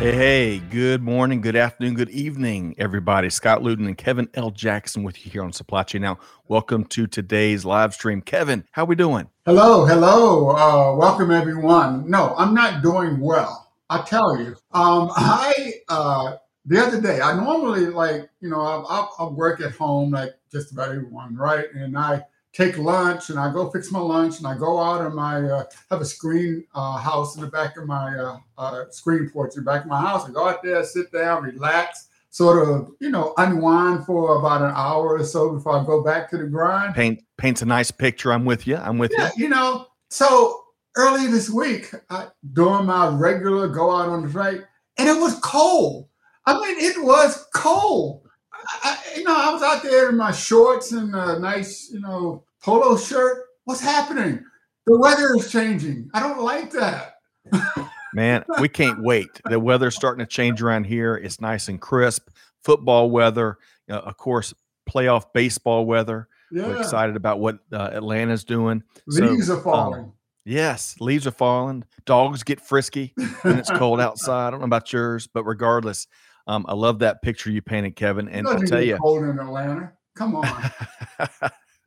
Hey, hey, good morning, good afternoon, good evening, everybody. Scott Luton and Kevin L. Jackson with you here on Supply Chain Now. Welcome to today's live stream. Kevin, how we doing? Hello, hello. Uh, welcome, everyone. No, I'm not doing well. I tell you. Um, I uh, the other day, I normally like you know I, I, I work at home like just about everyone, right? And I take lunch and I go fix my lunch and I go out on my uh, have a screen uh, house in the back of my uh, uh, screen porch in the back of my house. I go out there, sit down, relax, sort of you know unwind for about an hour or so before I go back to the grind. Paint paints a nice picture. I'm with you. I'm with yeah, you. You know, so early this week I, during my regular go out on the track, and it was cold. I mean, it was cold. I, you know, I was out there in my shorts and a nice, you know, polo shirt. What's happening? The weather is changing. I don't like that. Man, we can't wait. The weather's starting to change around here. It's nice and crisp. Football weather, uh, of course, playoff baseball weather. Yeah. We're excited about what uh, Atlanta's doing. Leaves so, are um, falling. Um, yes, leaves are falling. Dogs get frisky when it's cold outside. I don't know about yours, but regardless, um, I love that picture you painted, Kevin. And I'll tell you, cold in Atlanta. Come on.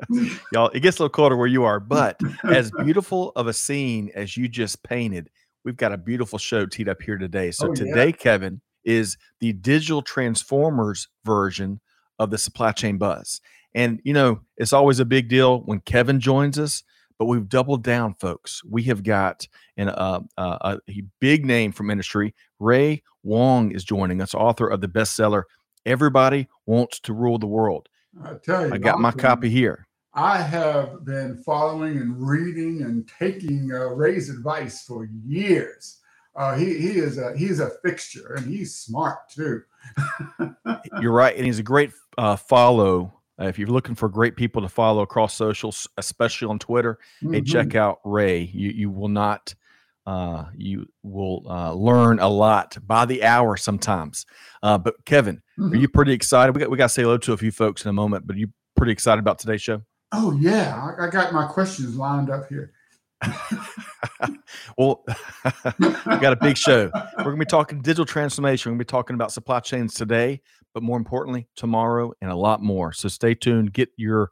Y'all, it gets a little colder where you are, but as beautiful of a scene as you just painted, we've got a beautiful show teed up here today. So oh, today, yeah. Kevin, is the digital transformers version of the supply chain buzz. And you know, it's always a big deal when Kevin joins us, but we've doubled down, folks. We have got an, uh, uh, a big name from industry. Ray Wang is joining us, author of the bestseller "Everybody Wants to Rule the World." I tell you, I got my copy here. I have been following and reading and taking uh, Ray's advice for years. Uh, he he is a he's a fixture and he's smart too. You're right, and he's a great uh, follow. Uh, if you're looking for great people to follow across socials, especially on Twitter, mm-hmm. hey, check out Ray. You you will not uh, you will uh, learn a lot by the hour sometimes. Uh, but Kevin, mm-hmm. are you pretty excited? We got we got to say hello to a few folks in a moment, but are you pretty excited about today's show? Oh yeah, I, I got my questions lined up here. well, we got a big show. We're going to be talking digital transformation. We're going to be talking about supply chains today, but more importantly, tomorrow and a lot more. So stay tuned. Get your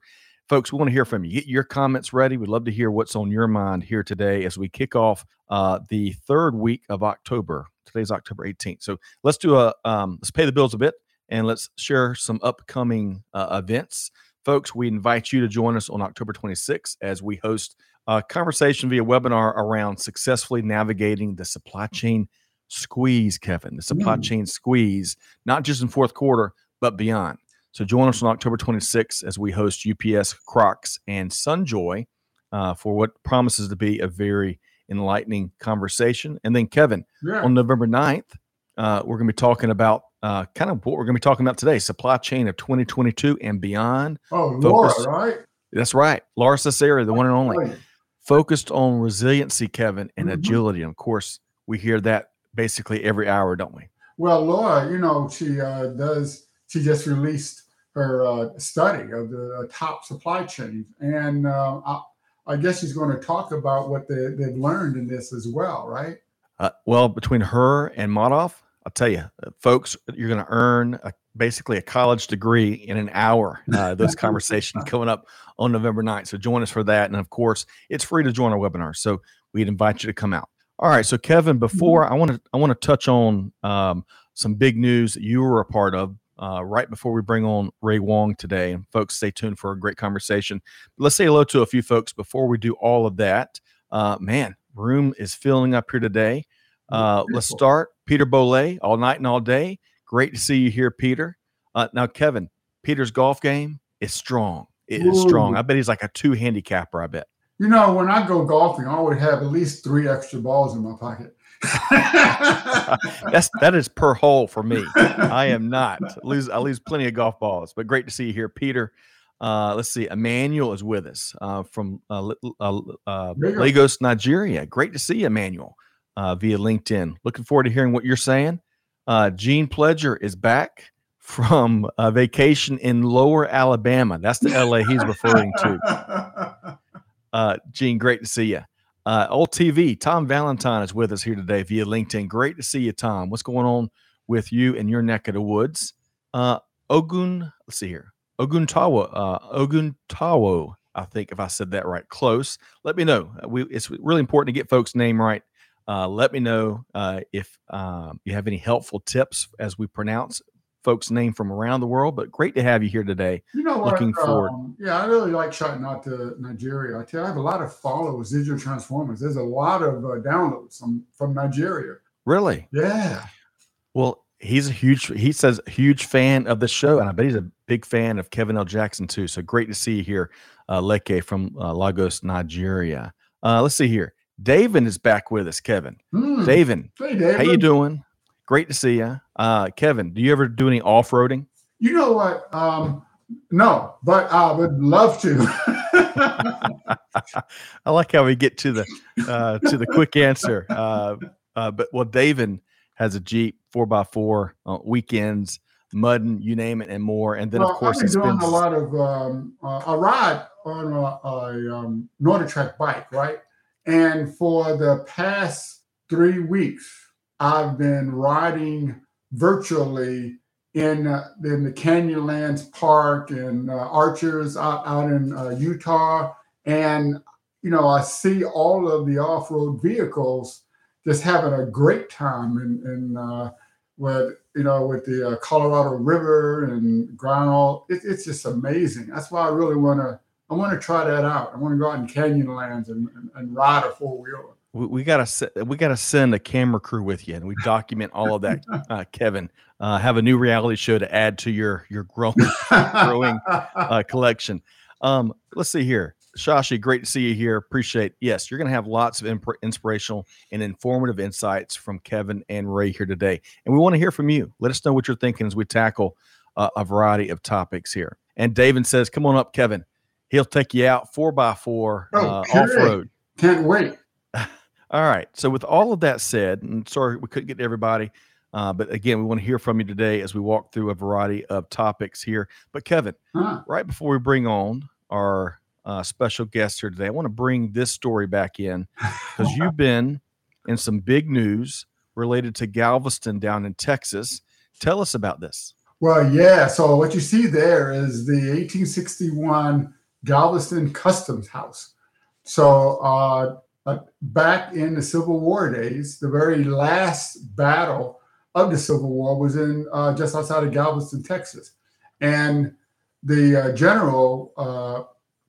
folks, we want to hear from you. Get your comments ready. We'd love to hear what's on your mind here today as we kick off uh, the third week of October. Today's October 18th. So let's do a um, let's pay the bills a bit and let's share some upcoming uh, events Folks, we invite you to join us on October 26th as we host a conversation via webinar around successfully navigating the supply chain squeeze, Kevin, the supply mm. chain squeeze, not just in fourth quarter, but beyond. So join us on October 26th as we host UPS, Crocs, and Sunjoy uh, for what promises to be a very enlightening conversation. And then, Kevin, yeah. on November 9th, uh, we're going to be talking about uh, kind of what we're going to be talking about today supply chain of 2022 and beyond. Oh, Lora, right? That's right. Lora Cecere, the one and only. Focused on resiliency, Kevin, and mm-hmm. agility. And of course, we hear that basically every hour, don't we? Well, Lora, you know, she uh, does, she just released her uh, study of the uh, top supply chains. And uh, I, I, guess she's going to talk about what they, they've learned in this as well, right? Uh, well, between her and Madoff, I'll tell you, uh, folks, you're going to earn a, basically a college degree in an hour. Uh, those conversations coming up on November 9th. So join us for that. And of course, it's free to join our webinar. So we'd invite you to come out. All right. So Kevin, before mm-hmm. I want to I want to touch on um, some big news that you were a part of uh, right before we bring on Ray Wang today. And folks, stay tuned for a great conversation. Let's say hello to a few folks before we do all of that. Uh, man, room is filling up here today. Uh, let's start. Peter Bolle, all night and all day. Great to see you here, Peter. Uh, now, Kevin, Peter's golf game is strong. It is Ooh. strong. I bet he's like a two handicapper. I bet. You know, when I go golfing, I always have at least three extra balls in my pocket. That's that is per hole for me. I am not lose. I lose plenty of golf balls, but great to see you here, Peter. Uh, let's see. Emmanuel is with us uh, from uh, uh, uh Lagos, Nigeria. Great to see you, Emmanuel, uh, via LinkedIn. Looking forward to hearing what you're saying. Gene Pledger is back from a vacation in Lower Alabama. That's the LA he's referring to. Gene, great to see you. Uh, old TV, Tom Valentine is with us here today via LinkedIn. Great to see you, Tom. What's going on with you in your neck of the woods? Uh, Ogun, let's see here. Ogun Tawo, uh, Ogun Tawo, I think if I said that right, close. Let me know. Uh, we, it's really important to get folks' name right. Uh, let me know uh, if um, you have any helpful tips as we pronounce folks' name from around the world. But great to have you here today. You know what? Looking forward. Um, yeah, I really like shouting out to Nigeria. I tell you, I have a lot of followers, digital transformers. There's a lot of uh, downloads from, from Nigeria. Really? Yeah. Well, he's a huge, he says, huge fan of the show. And I bet he's a big fan of Kevin L. Jackson too. So great to see you here, uh, Leke from uh, Lagos, Nigeria. Uh, let's see here. David is back with us, Kevin. Mm. David, hey, David, how you doing? Great to see you. Uh, Kevin, do you ever do any off roading? You know what? Um, no, but I would love to. I like how we get to the uh, to the quick answer. Uh, uh, but well, David has a Jeep four x four uh, weekends, mudding, you name it, and more. And then well, of course, I've been doing a lot of um, uh, a ride on a, a um, NordicTrack bike, right? And for the past three weeks, I've been riding virtually in uh, in the Canyonlands Park and uh, Arches out, out in uh, Utah, and you know I see all of the off road vehicles just having a great time in, in uh, with you know with the uh, Colorado River and ground all. It, it's just amazing. That's why I really want to. I want to try that out. I want to go out in Canyonlands and, and, and ride a four wheeler we, we gotta we gotta send a camera crew with you, and we document all of that. Uh, Kevin, uh, have a new reality show to add to your your growing growing uh, collection. Um, let's see here, Shashi. Great to see you here. Appreciate. Yes, you're gonna have lots of imp- inspirational and informative insights from Kevin and Ray here today, and we want to hear from you. Let us know what you're thinking as we tackle uh, a variety of topics here. And David says, "Come on up, Kevin. He'll take you out four by four oh, uh, off road. Can't wait." All right. So with all of that said, and sorry we couldn't get to everybody, uh, but again, we want to hear from you today as we walk through a variety of topics here. But Kevin, huh. right before we bring on our uh, special guest here today, I want to bring this story back in because you've been in some big news related to Galveston down in Texas. Tell us about this. Well, yeah. So what you see there is the 1861 Galveston Customs House. So uh, uh, back in the Civil War days, the very last battle of the Civil War was in uh, just outside of Galveston, Texas, and the uh, general uh,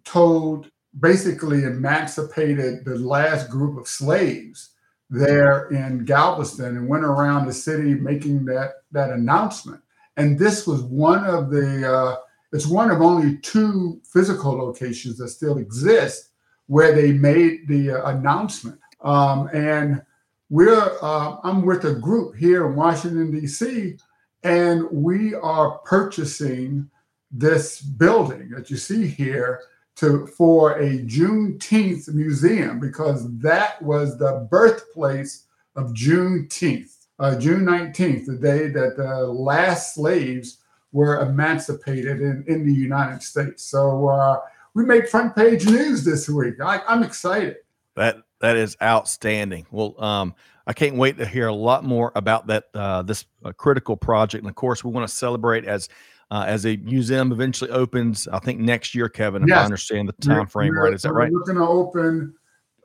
told basically emancipated the last group of slaves there in Galveston and went around the city making that that announcement. And this was one of the uh, it's one of only two physical locations that still exist where they made the uh, announcement. Um, and we're uh, I'm with a group here in Washington D.C. and we are purchasing this building that you see here to for a Juneteenth museum because that was the birthplace of Juneteenth, uh, June 19th, the day that the last slaves were emancipated in, in the United States. So uh, we made front page news this week. I, am excited. That that is outstanding. Well, um, I can't wait to hear a lot more about that uh, this uh, critical project. And of course, we want to celebrate as uh, as a museum eventually opens. I think next year, Kevin, if yes. I understand the time frame right. Is that right? We're going to open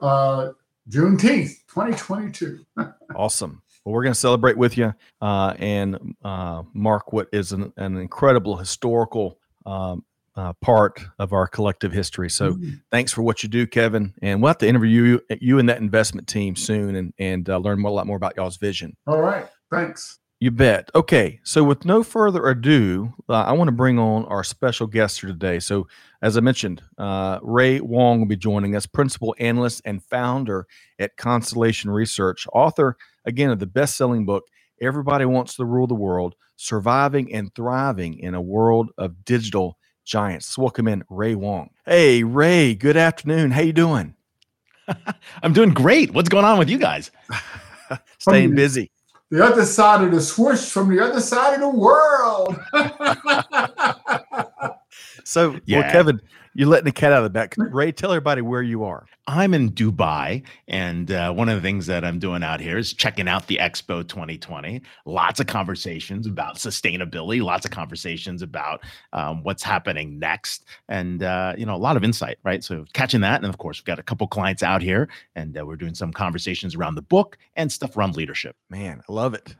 uh, Juneteenth, 2022. awesome. Well, we're going to celebrate with you uh, and uh, mark what is an, an incredible historical um, uh, part of our collective history. So mm-hmm. thanks for what you do, Kevin. And we'll have to interview you, you and that investment team soon and, and uh, learn more, a lot more about y'all's vision. All right. Thanks. You bet. Okay. So with no further ado, uh, I want to bring on our special guest here today. So as I mentioned, uh, Ray Wang will be joining us, principal analyst and founder at Constellation Research, author again, of the best selling book, Everybody Wants to Rule the World Surviving and Thriving in a World of Digital Giants. Let's welcome in Ray Wang. Hey, Ray, good afternoon. How you doing? I'm doing great. What's going on with you guys? Staying busy. The other side of the swoosh from the other side of the world. so, yeah. well, Kevin, you're letting the cat out of the bag. Ray, tell everybody where you are. I'm in Dubai, and uh, one of the things that I'm doing out here is checking out the Expo 2020. Lots of conversations about sustainability, lots of conversations about um, what's happening next, and uh, you know a lot of insight, right? So catching that, and of course we've got a couple clients out here, and uh, we're doing some conversations around the book and stuff around leadership. Man, I love it.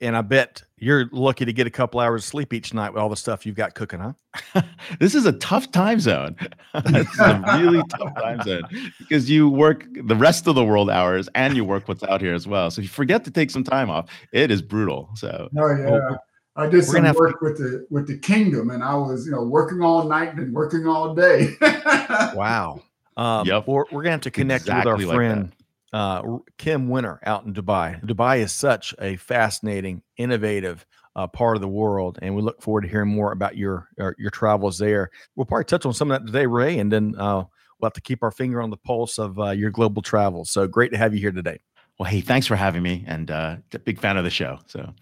And I bet you're lucky to get a couple hours of sleep each night with all the stuff you've got cooking, huh? this is a tough time zone. it's a really tough time zone because you work the rest of the world hours and you work what's out here as well. So if you forget to take some time off, it is brutal. So oh yeah. Well, I did some work to... with the with the kingdom, and I was you know working all night and working all day. wow. Um, yep. We're, we're gonna have to connect exactly with our friend that uh, Kim Winter out in Dubai. Dubai is such a fascinating, innovative uh, part of the world, and we look forward to hearing more about your your, your travels there. We'll probably touch on some of that today, Ray, and then uh, we'll have to keep our finger on the pulse of uh, your global travels. So great to have you here today. Well, hey, thanks for having me, and uh, big fan of the show. So,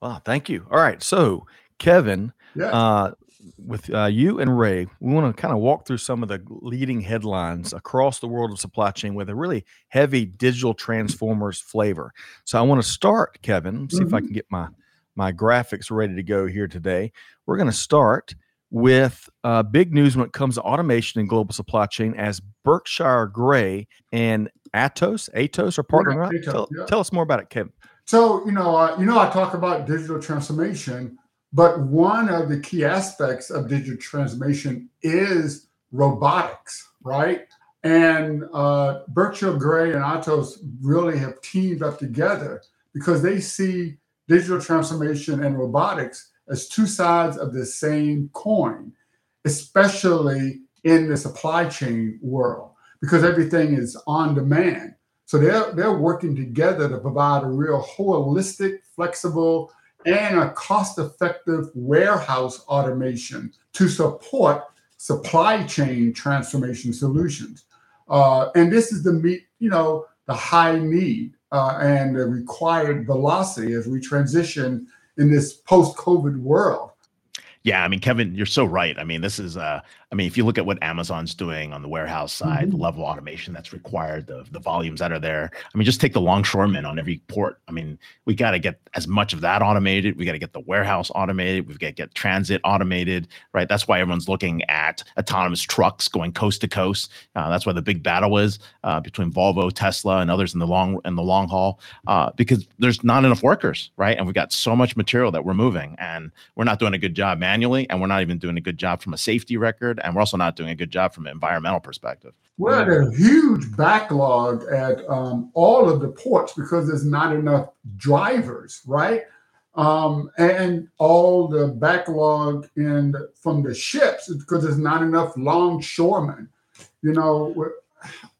well, thank you. All right, so Kevin, yeah. With uh, you and Ray, we want to kind of walk through some of the leading headlines across the world of supply chain with a really heavy digital transformers flavor. So I want to start, Kevin, see mm-hmm. if I mm-hmm. can get my my graphics ready to go here today. We're going to start with uh, big news when it comes to automation and global supply chain as Berkshire Grey and Atos, Atos are partnering up. Tell, yeah. tell, us more about it, Kevin. So you know, uh, you know, I talk about digital transformation but one of the key aspects of digital transformation is robotics, right? And uh, Berkshire Grey and Atos really have teamed up together because they see digital transformation and robotics as two sides of the same coin, especially in the supply chain world, because everything is on demand. So they're, they're working together to provide a real holistic, flexible, and a cost effective warehouse automation to support supply chain transformation solutions. Uh, and this is the meet, you know, the high need uh, and the required velocity as we transition in this post COVID world. Yeah, I mean, Kevin, you're so right. I mean, this is, uh, I mean, if you look at what Amazon's doing on the warehouse side, mm-hmm. the level of automation that's required, the the volumes that are there. I mean, just take the longshoremen on every port. I mean, we got to get as much of that automated. We got to get the warehouse automated. We've got to get transit automated, right? That's why everyone's looking at autonomous trucks going coast to coast. Uh, that's why the big battle is uh, between Volvo, Tesla, and others in the long in the long haul, uh, because there's not enough workers, right? And we've got so much material that we're moving, and we're not doing a good job manually, and we're not even doing a good job from a safety record and we're also not doing a good job from an environmental perspective. We're at a huge backlog at um, all of the ports because there's not enough drivers, right? Um, and all the backlog in from the ships because there's not enough longshoremen. You know,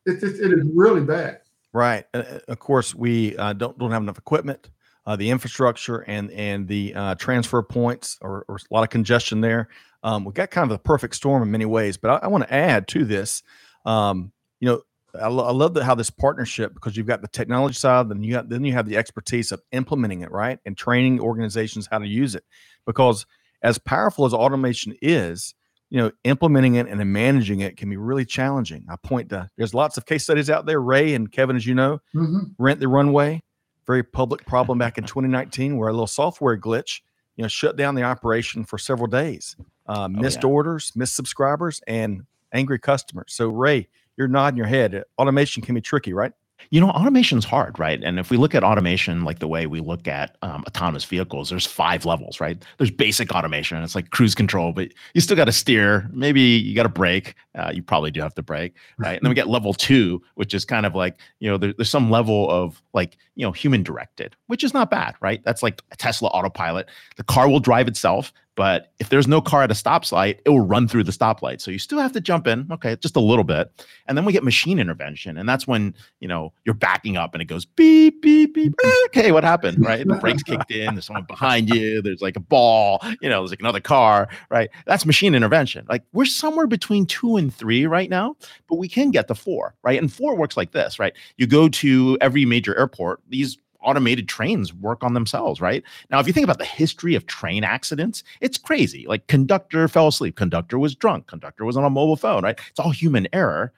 it, it, it is really bad. Right. Uh, of course, we uh, don't don't have enough equipment. Uh, the infrastructure and and the uh, transfer points, or, or, a lot of congestion there. Um, we got kind of a perfect storm in many ways, but I, I want to add to this. Um, you know, I, lo- I love the, how this partnership because you've got the technology side, then you got then you have the expertise of implementing it, right, and training organizations how to use it. Because as powerful as automation is, you know, implementing it and managing it can be really challenging. I point to there's lots of case studies out there. Ray and Kevin, as you know, mm-hmm. rent the runway, very public problem back in 2019 where a little software glitch, you know, shut down the operation for several days uh, missed oh, yeah. orders, missed subscribers, and angry customers. So, Ray, you're nodding your head. Automation can be tricky, right? You know, automation's hard, right? And if we look at automation like the way we look at um, autonomous vehicles, there's five levels, right? There's basic automation. It's like cruise control, but you still got to steer. Maybe you got to brake. Uh, you probably do have to brake, right? and then we get level two, which is kind of like, you know, there, there's some level of like, you know, human directed, which is not bad, right? That's like a Tesla autopilot. The car will drive itself, But if there's no car at a stoplight, it will run through the stoplight. So you still have to jump in, okay, just a little bit. And then we get machine intervention. And that's when, you know, you're backing up and it goes beep, beep, beep. Okay, what happened? Right. The brakes kicked in. There's someone behind you. There's like a ball, you know, there's like another car, right? That's machine intervention. Like we're somewhere between two and three right now, but we can get to four, right? And four works like this, right? You go to every major airport, these automated trains work on themselves, right? Now, if you think about the history of train accidents, it's crazy. Like conductor fell asleep, conductor was drunk, conductor was on a mobile phone, right? It's all human error.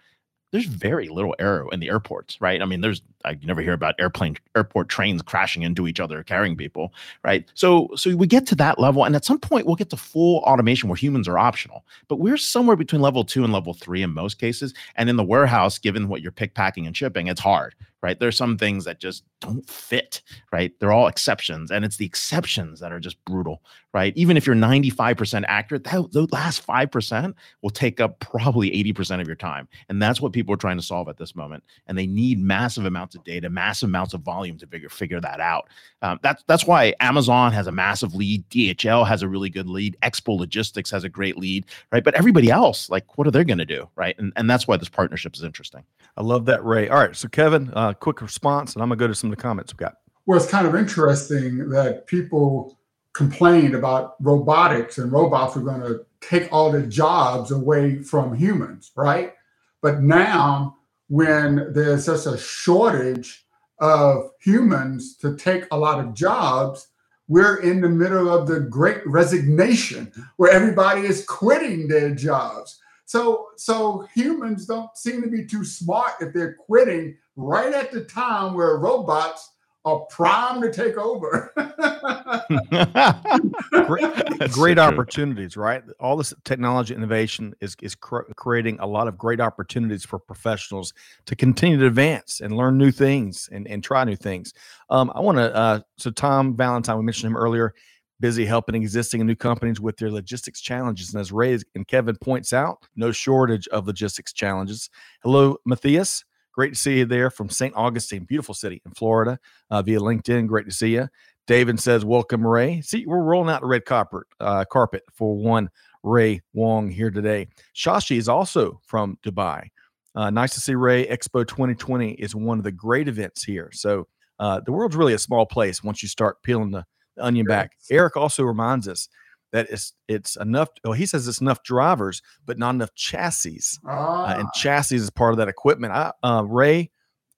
There's very little error in the airports, right? I mean, there's I never hear about airplane airport trains crashing into each other carrying people, right? So so we get to that level, and at some point we'll get to full automation where humans are optional. But we're somewhere between level two and level three in most cases. And in the warehouse, given what you're pick packing and shipping, it's hard, right? There's some things that just don't fit, right? They're all exceptions, and it's the exceptions that are just brutal, right? Even if you're 95% accurate, that the last 5% will take up probably 80% of your time. And that's what people are trying to solve at this moment. And they need massive amounts of data, massive amounts of volume to figure figure that out. Um, that's that's why Amazon has a massive lead, DHL has a really good lead, XPO Logistics has a great lead, right? But everybody else, like, what are they going to do, right? And and that's why this partnership is interesting. I love that, Ray. All right, so Kevin, uh, quick response, and I'm gonna go to some of the comments we've got. Well, it's kind of interesting that people complained about robotics and robots were going to take all the jobs away from humans, right? But now, when there's such a shortage of humans to take a lot of jobs, we're in the middle of the great resignation where everybody is quitting their jobs. So, so humans don't seem to be too smart if they're quitting right at the time where robots are primed to take over. great, great so opportunities, right? All this technology innovation is is cr- creating a lot of great opportunities for professionals to continue to advance and learn new things and, and try new things. Um, I want to. Uh, so Tom Valentine, we mentioned him earlier busy helping existing and new companies with their logistics challenges. And as Ray and Kevin points out, no shortage of logistics challenges. Hello, Matthias. Great to see you there from St. Augustine, beautiful city in Florida, uh, via LinkedIn. Great to see you. David says, "Welcome, Ray." See, we're rolling out the red carpet, uh, carpet for one Ray Wang here today. Shashi is also from Dubai. Uh, nice to see Ray. Expo 2020 is one of the great events here. So uh, the world's really a small place once you start peeling the the onion back. Eric also reminds us that it's it's enough. Well, he says it's enough drivers, but not enough chassis. Ah. Uh, and ah. chassis is part of that equipment. I, uh, Ray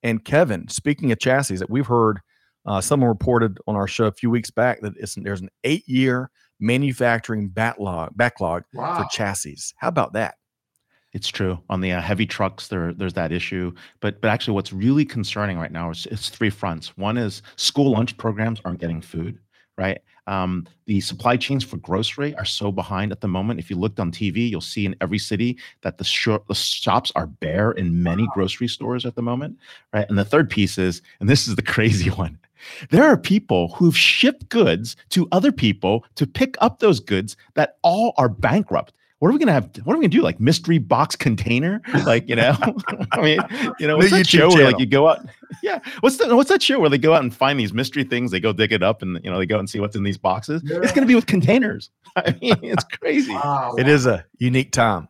and Kevin, speaking of chassis, that we've heard uh, someone reported on our show a few weeks back that there's an eight year manufacturing backlog backlog wow. for chassis. How about that? It's true on the uh, heavy trucks. There, there's that issue, but but actually, what's really concerning right now is it's three fronts. One is school lunch programs aren't getting food right? Um, the supply chains for grocery are so behind at the moment. If you looked on TV, you'll see in every city that the, sh- the shops are bare in many grocery stores at the moment, right? And the third piece is, and this is the crazy one, there are people who've shipped goods to other people to pick up those goods that all are bankrupt what are we gonna have? What are we gonna do? Like mystery box container? Like you know, I mean, you know, what's that show channel. where like you go out? Yeah, what's the what's that show where they go out and find these mystery things? They go dig it up and you know they go and see what's in these boxes. Yeah. It's gonna be with containers. I mean, it's crazy. Wow. It is a unique time.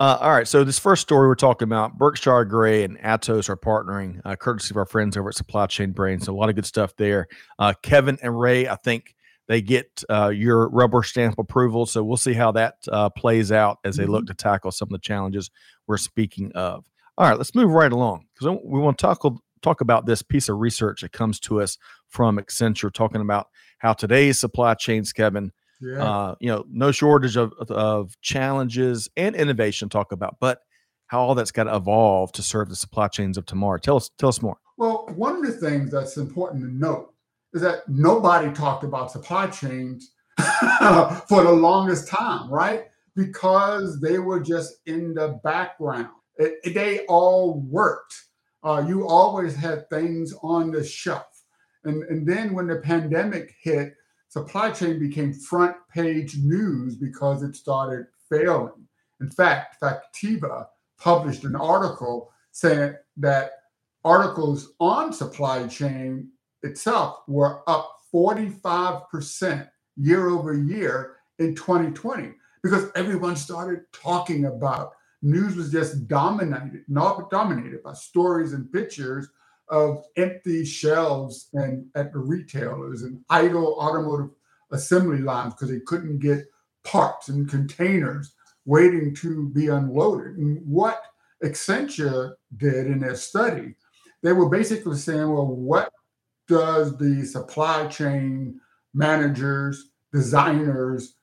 Uh, all right, so this first story we're talking about, Berkshire Grey and Atos are partnering, uh, courtesy of our friends over at Supply Chain Brain. So a lot of good stuff there. Uh, Kevin and Ray, I think they get uh, your rubber stamp approval. So we'll see how that uh, plays out as they mm-hmm. look to tackle some of the challenges we're speaking of. All right, let's move right along because we want to talk talk about this piece of research that comes to us from Accenture, talking about how today's supply chains, Kevin, yeah. uh, you know, no shortage of of challenges and innovation. Talk about, but how all that's got to evolve to serve the supply chains of tomorrow. Tell us, tell us more. Well, one of the things that's important to note is that nobody talked about supply chains for the longest time, right? Because they were just in the background. It, it, they all worked. Uh, you always had things on the shelf. And, and then when the pandemic hit, supply chain became front page news because it started failing. In fact, Factiva published an article saying that articles on supply chain itself were up 45% year over year in 2020 because everyone started talking about news was just dominated, not dominated by stories and pictures of empty shelves and at the retailers and idle automotive assembly lines because they couldn't get parts and containers waiting to be unloaded. And what Accenture did in their study, they were basically saying, well, what does the supply chain managers, designers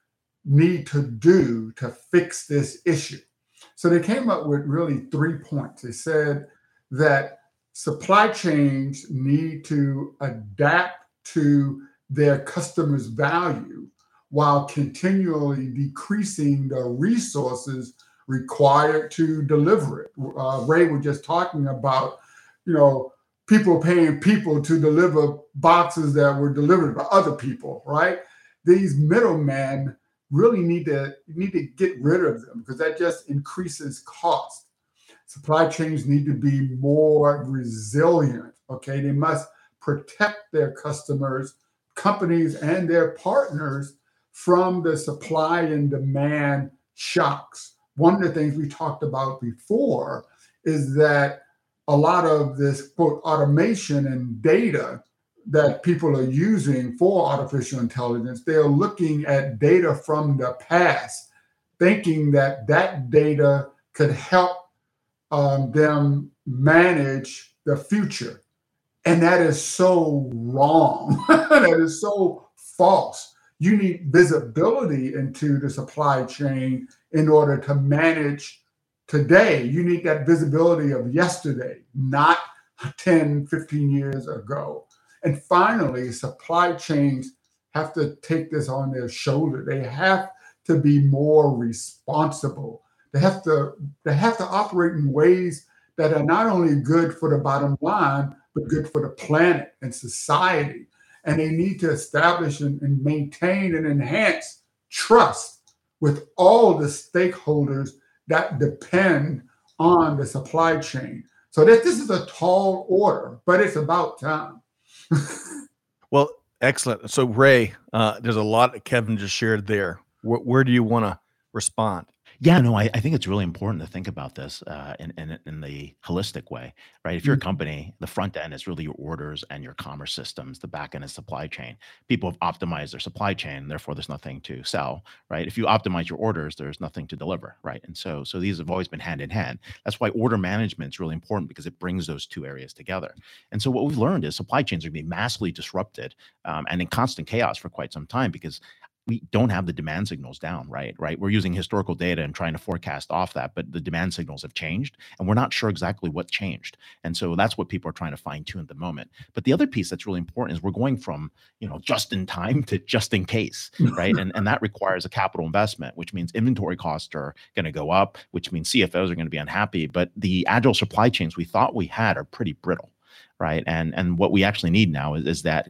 need to do to fix this issue? So they came up with really three points. They said that supply chains need to adapt to their customers' value while continually decreasing the resources required to deliver it. Uh, Ray was just talking about, you know, people paying people to deliver boxes that were delivered by other people, right? These middlemen really need to need to get rid of them because that just increases cost. Supply chains need to be more resilient. Okay, they must protect their customers, companies, and their partners from the supply and demand shocks. One of the things we talked about before is that a lot of this quote automation and data that people are using for artificial intelligence, they're looking at data from the past, thinking that that data could help um, them manage the future. And that is so wrong. that is so false. You need visibility into the supply chain in order to manage today. You need that visibility of yesterday, not 10, 15 years ago. And finally, supply chains have to take this on their shoulder. They have to be more responsible. They have to they have to operate in ways that are not only good for the bottom line, but good for the planet and society. And they need to establish and, and maintain and enhance trust with all the stakeholders that depend on the supply chain. So that this is a tall order, but it's about time. well, excellent. So, Ray, uh, there's a lot that Kevin just shared there. Where, where do you want to respond? Yeah, no, I, I think it's really important to think about this uh, in, in in the holistic way, right? If you're a mm-hmm. company, the front end is really your orders and your commerce systems. The back end is supply chain. People have optimized their supply chain, therefore there's nothing to sell, right? If you optimize your orders, there's nothing to deliver, right? And so so these have always been hand in hand. That's why order management is really important because it brings those two areas together. And so what we've learned is supply chains are going to be massively disrupted um, and in constant chaos for quite some time because we don't have the demand signals down right right? We're using historical data and trying to forecast off that but the demand signals have changed and we're not sure exactly what changed and so that's what people are trying to fine tune at the moment. But the other piece that's really important is we're going from you know just in time to just in case right? And, and that requires a capital investment which means inventory costs are going to go up which means cfos are going to be unhappy but the agile supply chains we thought we had are pretty brittle right? And and what we actually need now is, is that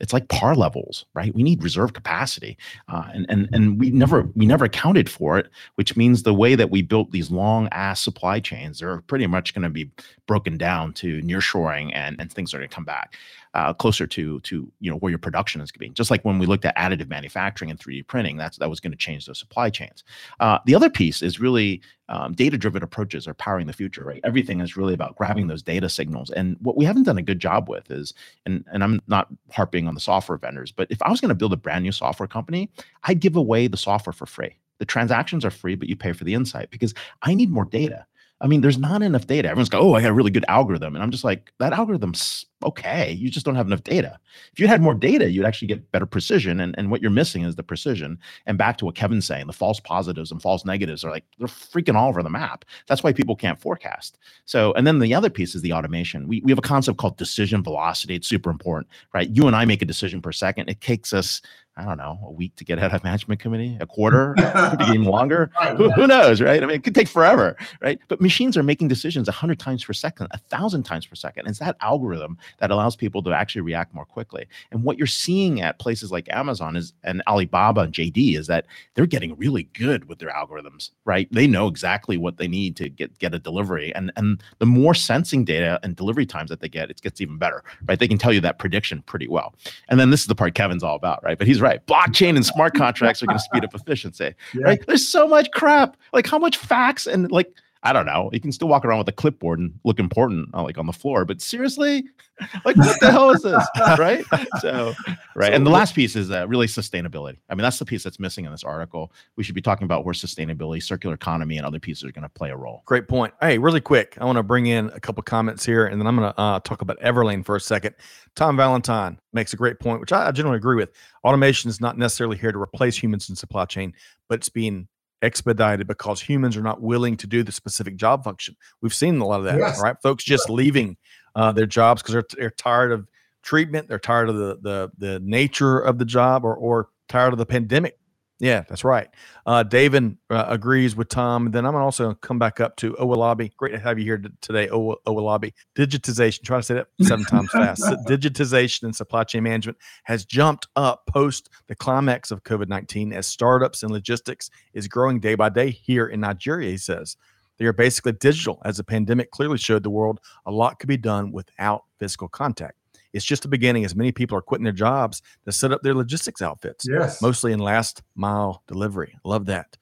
it's like par levels, right? We need reserve capacity, uh, and and and we never we never accounted for it, which means the way that we built these long ass supply chains they're pretty much going to be broken down to nearshoring, and and things are going to come back uh, closer to to you know where your production is going to be. Just like when we looked at additive manufacturing and 3D printing, that's that was going to change those supply chains. Uh, the other piece is really um, data-driven approaches are powering the future. Right, everything is really about grabbing those data signals. And what we haven't done a good job with is, and and I'm not harping on the software vendors, but if I was going to build a brand new software company, I'd give away the software for free. The transactions are free, but you pay for the insight because I need more data. I mean, there's not enough data. Everyone's go, oh, I got a really good algorithm. And I'm just like, that algorithm's okay. You just don't have enough data. If you had more data, you'd actually get better precision. And, and what you're missing is the precision. And back to what Kevin's saying, the false positives and false negatives are like, they're freaking all over the map. That's why people can't forecast. So, and then the other piece is the automation. We, we have a concept called decision velocity. It's super important, right? You and I make a decision per second. It takes us I don't know, a week to get out of management committee, a quarter, even longer. Who, who, knows, right? I mean, it could take forever, right? But machines are making decisions 100 times per second, 1,000 times per second. It's that algorithm that allows people to actually react more quickly. And what you're seeing at places like Amazon is and Alibaba and JD is that they're getting really good with their algorithms, right? They know exactly what they need to get get a delivery, and and the more sensing data and delivery times that they get, it gets even better, right? They can tell you that prediction pretty well. And then this is the part Kevin's all about, right? But he's right. Blockchain and smart contracts are going to speed up efficiency, yeah. right? There's so much crap. Like how much facts and like I don't know. You can still walk around with a clipboard and look important, uh, like on the floor. But seriously, like what the hell is this, right? So, right. And the last piece is uh, really sustainability. I mean, that's the piece that's missing in this article. We should be talking about where sustainability, circular economy, and other pieces are going to play a role. Great point. Hey, really quick, I want to bring in a couple comments here, and then I'm going to uh, talk about Everlane for a second. Tom Valentine makes a great point, which I, I generally agree with. Automation is not necessarily here to replace humans in supply chain, but it's being expedited because humans are not willing to do the specific job function. We've seen a lot of that, yes. right? Folks just leaving uh, their jobs because they're, they're tired of treatment, they're tired of the the the nature of the job, or or tired of the pandemic. Yeah, that's right. Uh, David uh, agrees with Tom. Then I'm gonna also come back up to Owolabi. Great to have you here today, o- Owolabi. Digitization. Try to say that seven times fast. Digitization and supply chain management has jumped up post the climax of COVID 19 as startups and logistics is growing day by day here in Nigeria. He says they are basically digital, as the pandemic clearly showed the world a lot could be done without physical contact. It's just the beginning as many people are quitting their jobs to set up their logistics outfits. Yes. Mostly in last mile delivery. Love that.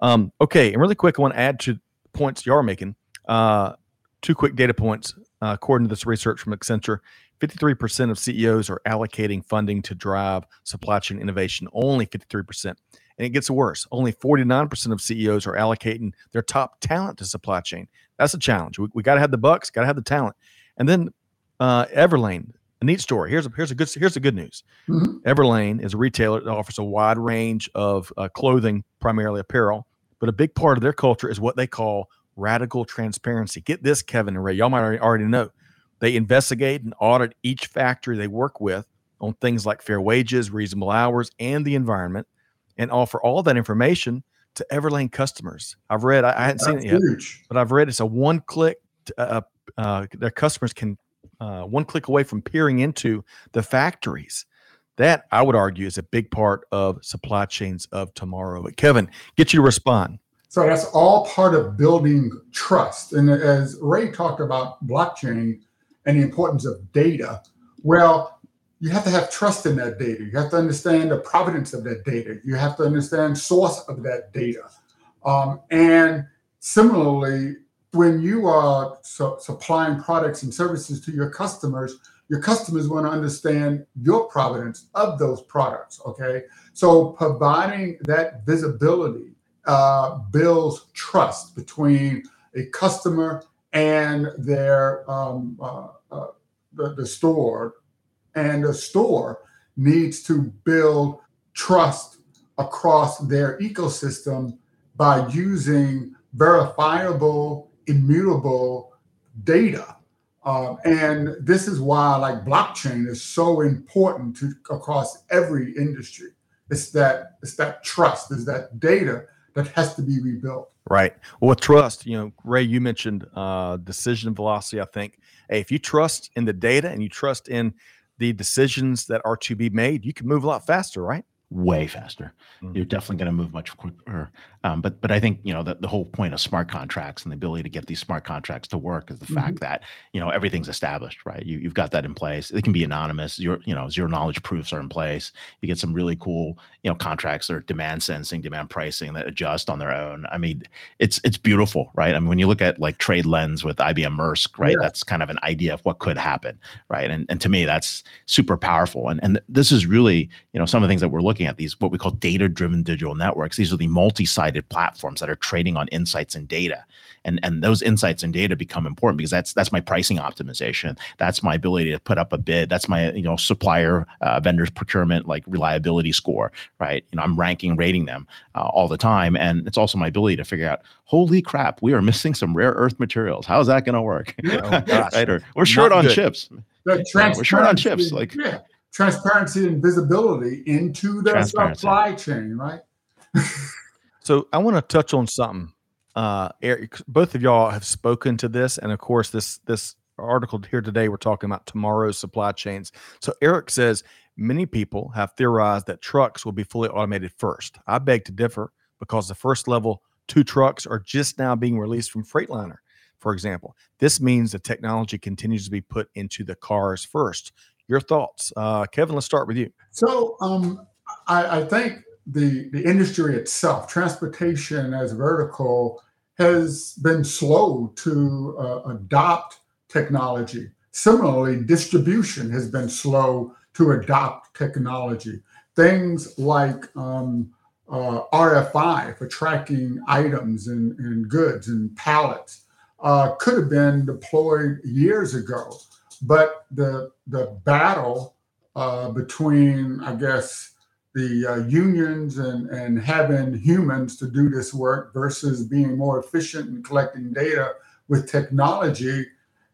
Um, okay. And really quick, I want to add to points you are making. Uh, two quick data points. Uh, according to this research from Accenture, 53% of CEOs are allocating funding to drive supply chain innovation, only 53%. And it gets worse. Only 49% of CEOs are allocating their top talent to supply chain. That's a challenge. We, we got to have the bucks, got to have the talent. And then uh, Everlane, a neat story. Here's a here's a good here's the good news. Mm-hmm. Everlane is a retailer that offers a wide range of uh, clothing, primarily apparel, but a big part of their culture is what they call radical transparency. Get this, Kevin and Ray, y'all might already know. They investigate and audit each factory they work with on things like fair wages, reasonable hours, and the environment, and offer all that information to Everlane customers. I've read, I, I hadn't That's seen it yet, but I've read it's a one click. Uh, uh, their customers can uh, one click away from peering into the factories. That I would argue is a big part of supply chains of tomorrow. But Kevin, get you to respond. So that's all part of building trust. And as Ray talked about blockchain and the importance of data, well, you have to have trust in that data. You have to understand the provenance of that data. You have to understand source of that data. Um, and similarly, when you are su- supplying products and services to your customers, your customers want to understand your provenance of those products. Okay. So providing that visibility uh, builds trust between a customer and their um, uh, uh, the, the store, and the store needs to build trust across their ecosystem by using verifiable immutable data. Um, and this is why like blockchain is so important to across every industry. It's that it's that trust, is that data that has to be rebuilt. Right. Well, with trust, you know, Ray, you mentioned uh, decision velocity. I think, hey, if you trust in the data and you trust in the decisions that are to be made, you can move a lot faster, right? Way faster. Mm-hmm. You're definitely going to move much quicker. Um, but but I think you know the, the whole point of smart contracts and the ability to get these smart contracts to work is the mm-hmm. fact that you know everything's established, right? You you've got that in place. It can be anonymous. Your you know zero knowledge proofs are in place. You get some really cool you know contracts that are demand sensing, demand pricing that adjust on their own. I mean, it's it's beautiful, right? I mean, when you look at like TradeLens with IBM Maersk, right? Yeah. That's kind of an idea of what could happen, right? And and to me, that's super powerful. And and this is really you know some of the things that we're looking looking at these what we call data driven digital networks. These are the multi-sided platforms that are trading on insights and data. And and those insights and data become important because that's that's my pricing optimization. That's my ability to put up a bid. That's my you know supplier uh, vendors procurement like reliability score right? You know i'm ranking rating them uh, all the time. And it's also my ability to figure out holy crap we are missing some rare earth materials. How is that going to work? Oh, right? Or we're short on good. chips. We're short on chips like yeah transparency and visibility into the supply chain, right? so I want to touch on something. Uh, Eric, both of y'all have spoken to this, and of course, this this article here today, we're talking about tomorrow's supply chains. So Eric says many people have theorized that trucks will be fully automated first. I beg to differ because the first level two trucks are just now being released from Freightliner, for example. This means the technology continues to be put into the cars first. Your thoughts, uh, Kevin? Let's start with you. So um, I, I think the the industry itself, transportation as vertical, has been slow to uh, adopt technology. Similarly, distribution has been slow to adopt technology. Things like um, uh, RFI for tracking items and, and goods and pallets uh, could have been deployed years ago. But the the battle uh, between, I guess, the uh, unions and, and having humans to do this work versus being more efficient in collecting data with technology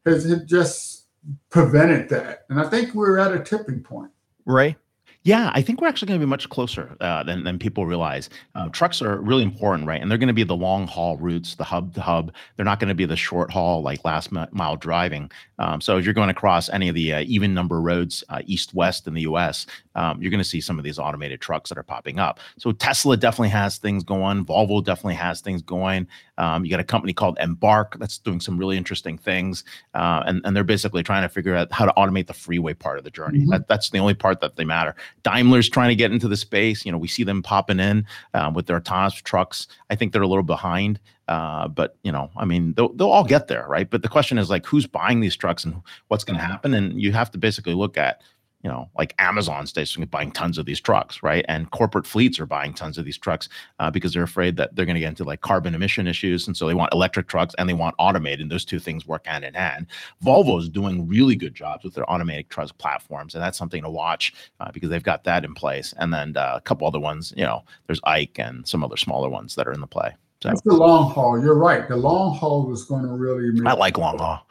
has just prevented that. And I think we're at a tipping point. Ray? Yeah, I think we're actually going to be much closer uh, than, than people realize. Uh, trucks are really important, right? And they're going to be the long haul routes, the hub to hub. They're not going to be the short haul, like last mile driving. Um, so if you're going across any of the uh, even number roads, uh, east west in the US, um, you're going to see some of these automated trucks that are popping up. So Tesla definitely has things going. Volvo definitely has things going. Um, you got a company called Embark that's doing some really interesting things. Uh, and, and they're basically trying to figure out how to automate the freeway part of the journey. Mm-hmm. That, that's the only part that they matter. Daimler's trying to get into the space. You know, we see them popping in uh, with their autonomous trucks. I think they're a little behind. Uh, but you know, I mean, they'll, they'll all get there, right? But the question is like, who's buying these trucks and what's going to happen? And you have to basically look at you know, like Amazon's basically buying tons of these trucks, right? And corporate fleets are buying tons of these trucks uh, because they're afraid that they're going to get into like carbon emission issues, and so they want electric trucks and they want automated. And those two things work hand in hand. Volvo is doing really good jobs with their automated truck platforms, and that's something to watch uh, because they've got that in place. And then uh, a couple other ones, you know, there's Ike and some other smaller ones that are in the play. So. That's the long haul. You're right. The long haul is going to really. Make I like long haul.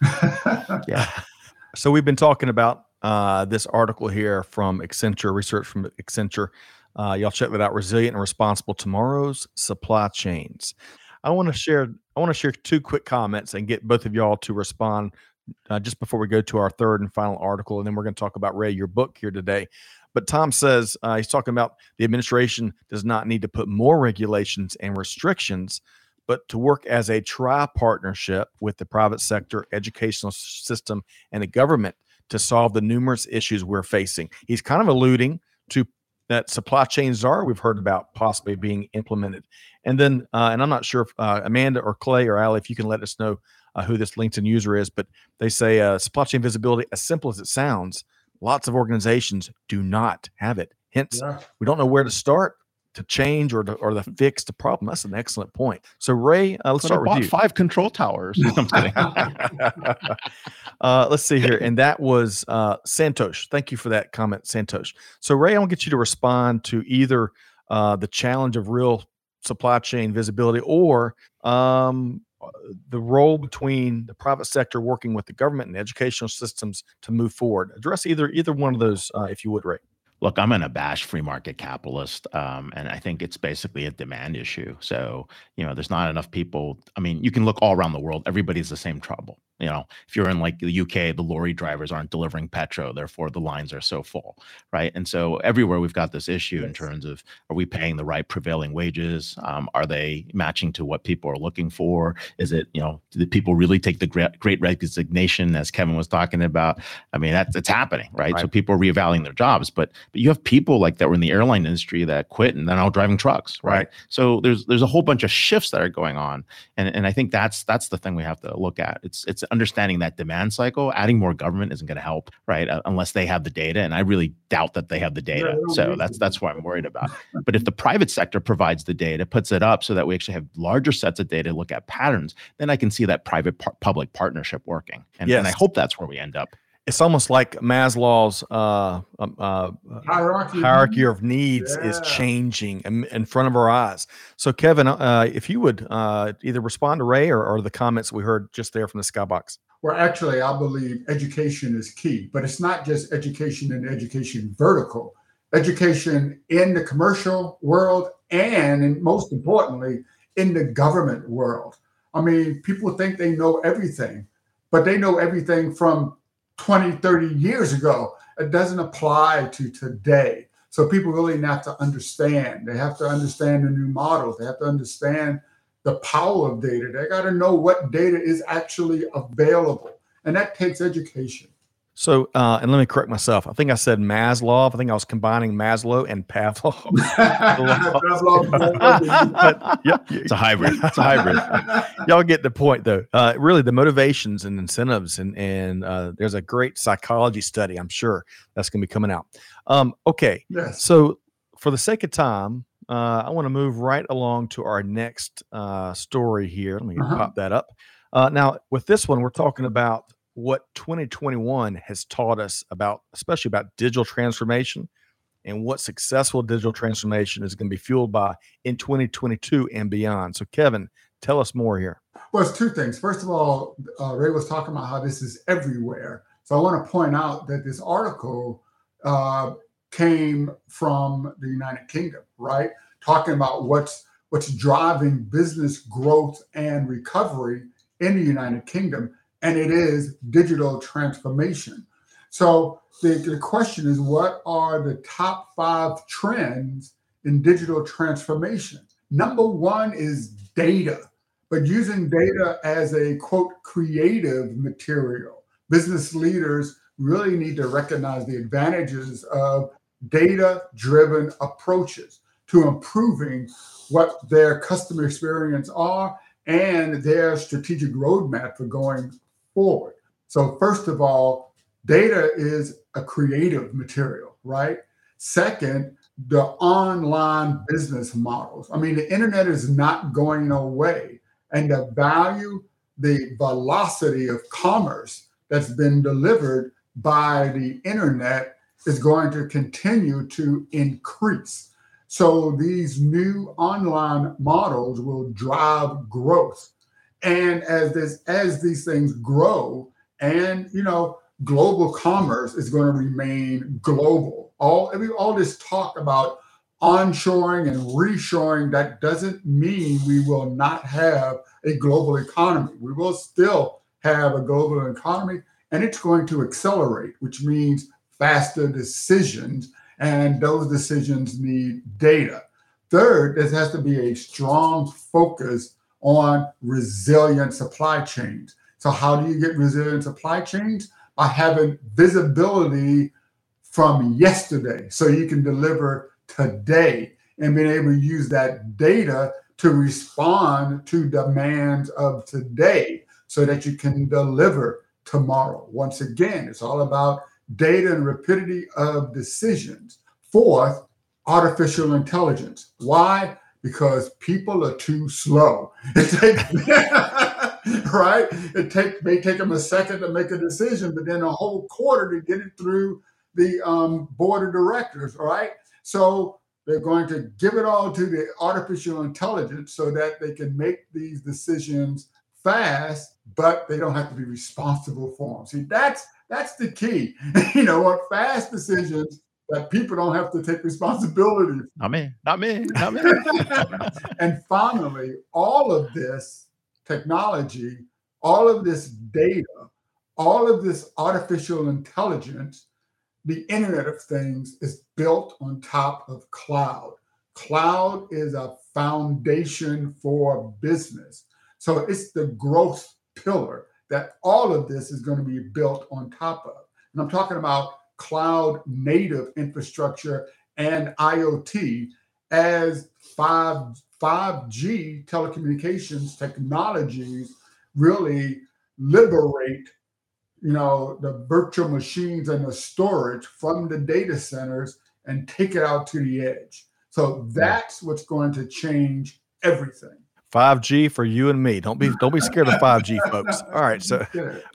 yeah. So we've been talking about uh, this article here from Accenture, research from Accenture. Uh, y'all check that out. Resilient and responsible tomorrow's supply chains. I want to share. I want to share two quick comments and get both of y'all to respond uh, just before we go to our third and final article, and then we're going to talk about Ray, your book here today. But Tom says uh, he's talking about the administration does not need to put more regulations and restrictions, but to work as a tri partnership with the private sector, educational system, and the government to solve the numerous issues we're facing. He's kind of alluding to that supply chain czar we've heard about possibly being implemented. And then, uh, and I'm not sure if uh, Amanda or Clay or Ali, if you can let us know uh, who this LinkedIn user is, but they say uh, supply chain visibility, as simple as it sounds, lots of organizations do not have it. Hence, yeah. we don't know where to start to change or to, or to fix the problem. That's an excellent point. So Ray, uh, let's but start with you. Five control towers. I'm kidding. uh, let's see here, and that was uh, Santosh. Thank you for that comment, Santosh. So Ray, I want to get you to respond to either uh, the challenge of real supply chain visibility or um, the role between the private sector working with the government and educational systems to move forward. Address either either one of those, uh, if you would, Ray look, I'm an abashed free market capitalist, um, and I think it's basically a demand issue. So, you know, there's not enough people. I mean, you can look all around the world; everybody's the same trouble. You know, if you're in like the UK, the lorry drivers aren't delivering petrol, therefore the lines are so full, right? And so everywhere we've got this issue in terms of are we paying the right prevailing wages? Um, are they matching to what people are looking for? Is it you know, do people really take the great, great resignation as Kevin was talking about? I mean, that's it's happening, right? right? So people are reevaluating their jobs, but but you have people like that were in the airline industry that quit and they're now driving trucks, right? right? So there's there's a whole bunch of shifts that are going on, and and I think that's that's the thing we have to look at. It's it's understanding that demand cycle. Adding more government isn't going to help, right? Uh, unless they have the data, and I really doubt that they have the data. Yeah, so that's that's what I'm worried about. but if the private sector provides the data, puts it up so that we actually have larger sets of data to look at patterns, then I can see that private par- public partnership working, and, yes. and I hope that's where we end up it's almost like Maslow's uh, uh, hierarchy, hierarchy of needs yeah. is changing in, in, front of our eyes. So, Kevin, uh, if you would uh, either respond to Ray or, or, the comments we heard just there from the skybox. Well, actually, I believe education is key, but it's not just education and education vertical, education in the commercial world and, and most importantly, in the government world. I mean, people think they know everything but they know everything from 20, 30 years ago. It doesn't apply to today. So people really have to understand. They have to understand the new models. They have to understand the power of data. They got to know what data is actually available. And that takes education. So, uh, and let me correct myself. I think I said Maslow. I think I was combining Maslow and Pavlov. but, yep, it's a hybrid. It's a hybrid. Y'all get the point, though. Uh, really, the motivations and incentives, and and uh, there's a great psychology study. I'm sure that's going to be coming out. Um, okay. Yes. So, for the sake of time, uh, I want to move right along to our next uh, story here. Let me uh-huh. pop that up. Uh, now, with this one, we're talking about what 2021 has taught us about, especially about digital transformation and what successful digital transformation is going to be fueled by in 2022 and beyond. So, Kevin, tell us more here. Well, it's two things. First of all, uh, Ray was talking about how this is everywhere. So, I want to point out that this article uh, came from the United Kingdom, right? Talking about what's what's driving business growth and recovery in the United Kingdom and it is digital transformation. So the, the question is what are the top five trends in digital transformation? Number one is data, but using data as a quote creative material. Business leaders really need to recognize the advantages of data driven approaches to improving what their customer experience are and their strategic roadmap for going forward. So, first of all, data is a creative material, right? Second, the online business models. I mean, the internet is not going away, and the value, the velocity of commerce that's been delivered by the internet is going to continue to increase. So these new online models will drive growth and as this as these things grow, and you know, global commerce is going to remain global. All I mean, all this talk about onshoring and reshoring, that doesn't mean we will not have a global economy. We will still have a global economy, and it's going to accelerate, which means faster decisions, and those decisions need data. Third, there has to be a strong focus on resilient supply chains. So, how do you get resilient supply chains? By having visibility from yesterday so you can deliver today and being able to use that data to respond to demands of today so that you can deliver tomorrow. Once again, it's all about data and rapidity of decisions. Fourth, artificial intelligence. Why? Because people are too slow. It takes, right? It take may take them a second to make a decision, but then a whole quarter to get it through the um, board of directors. Right? So they're going to give it all to the artificial intelligence so that they can make these decisions fast, but they don't have to be responsible for them. See, that's that's the key. you know, what fast decisions that people don't have to take responsibility. Not me, not me, not me. and finally, all of this technology, all of this data, all of this artificial intelligence, the Internet of Things is built on top of cloud. Cloud is a foundation for business. So it's the growth pillar that all of this is going to be built on top of. And I'm talking about cloud native infrastructure and IoT as 5, 5G telecommunications technologies really liberate you know the virtual machines and the storage from the data centers and take it out to the edge. So that's what's going to change everything. 5g for you and me. Don't be don't be scared of 5g folks. All right so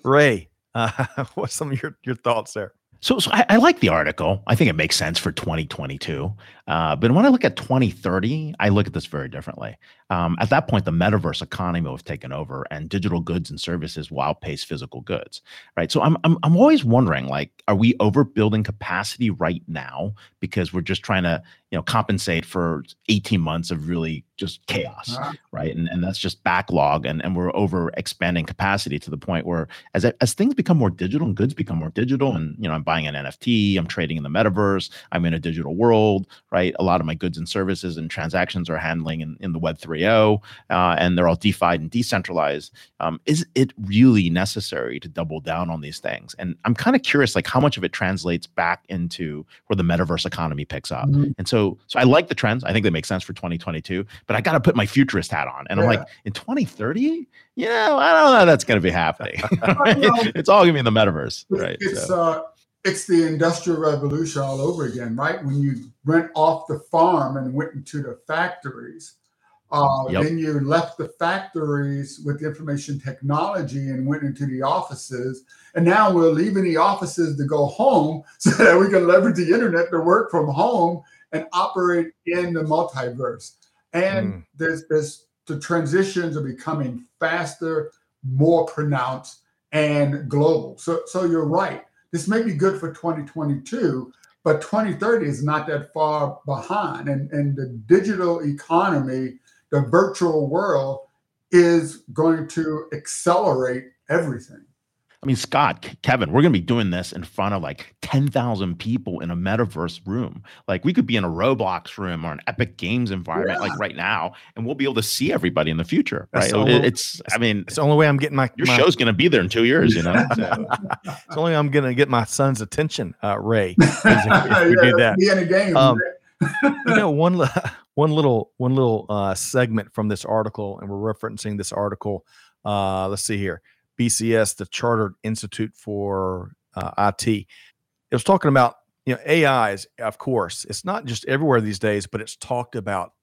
ray uh, what's some of your, your thoughts there so, so I, I, like the article. I think it makes sense for 2022. Uh, but when I look at 2030, I look at this very differently. Um, at that point, the metaverse economy will have taken over, and digital goods and services will outpace physical goods. Right. So I'm I'm I'm always wondering, like, are we overbuilding capacity right now because we're just trying to you know compensate for 18 months of really just chaos Uh-huh. right? And, and that's just backlog and, and we're over expanding capacity to the point where as as things become more digital and goods become more digital and you know i'm buying an nft i'm trading in the metaverse i'm in a digital world right? A lot of my goods and services and transactions are handling in, in the web 3.0 uh, and they're all defi and decentralized. Um, is it really necessary to double down on these things? And i'm kind of curious like how much of it translates back into where the metaverse economy picks up. Mhm. and so so i like the trends. I think they make sense for 2022 but i got to put my futurist hat on and i'm like in 2030 you know i don't know that's going to be happening it's all going to be in the metaverse right It's So- uh, it's the industrial revolution all over again, right? When you went off the farm and went into the factories, uh, Yep. then you left the factories with information technology and went into the offices. And now we're leaving the offices to go home so that we can leverage the internet to work from home and operate in the multiverse. And Mm. there's there's the transitions are becoming faster, more pronounced, and global. So so you're right. This may be good for 2022, but 2030 is not that far behind. And, and the digital economy, the virtual world is going to accelerate everything. I mean, Scott, Kevin, we're going to be doing this in front of like 10,000 people in a metaverse room. Like we could be in a Roblox room or an Epic Games environment like right now, and we'll be able to see everybody in the future. Right. the only- it's, I mean, It's the only way I'm getting my your my, show's going to be there in two years, you know? So, It's the only way I'm gonna get my son's attention, uh, Ray. if, if we Yeah, do that. Be in a game. Um, you know one one little one little uh, segment from this article and we're referencing this article uh, let's see here bcs the chartered institute for uh, it it was talking about you know ais of course it's not just everywhere these days but it's talked about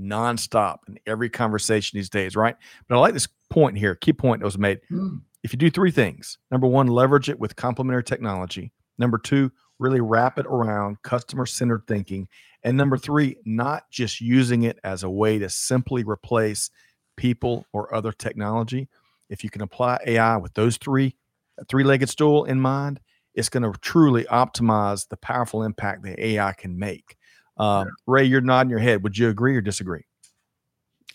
nonstop in every conversation these days right? But i like this point here key point that was made. Hmm. if you do three things number one leverage it with complementary technology number two really wrap it around customer centered thinking and number three not just using it as a way to simply replace people or other technology if you can apply ai with those three three-legged stool in mind it's going to truly optimize the powerful impact that ai can make um, ray you're nodding your head would you agree or disagree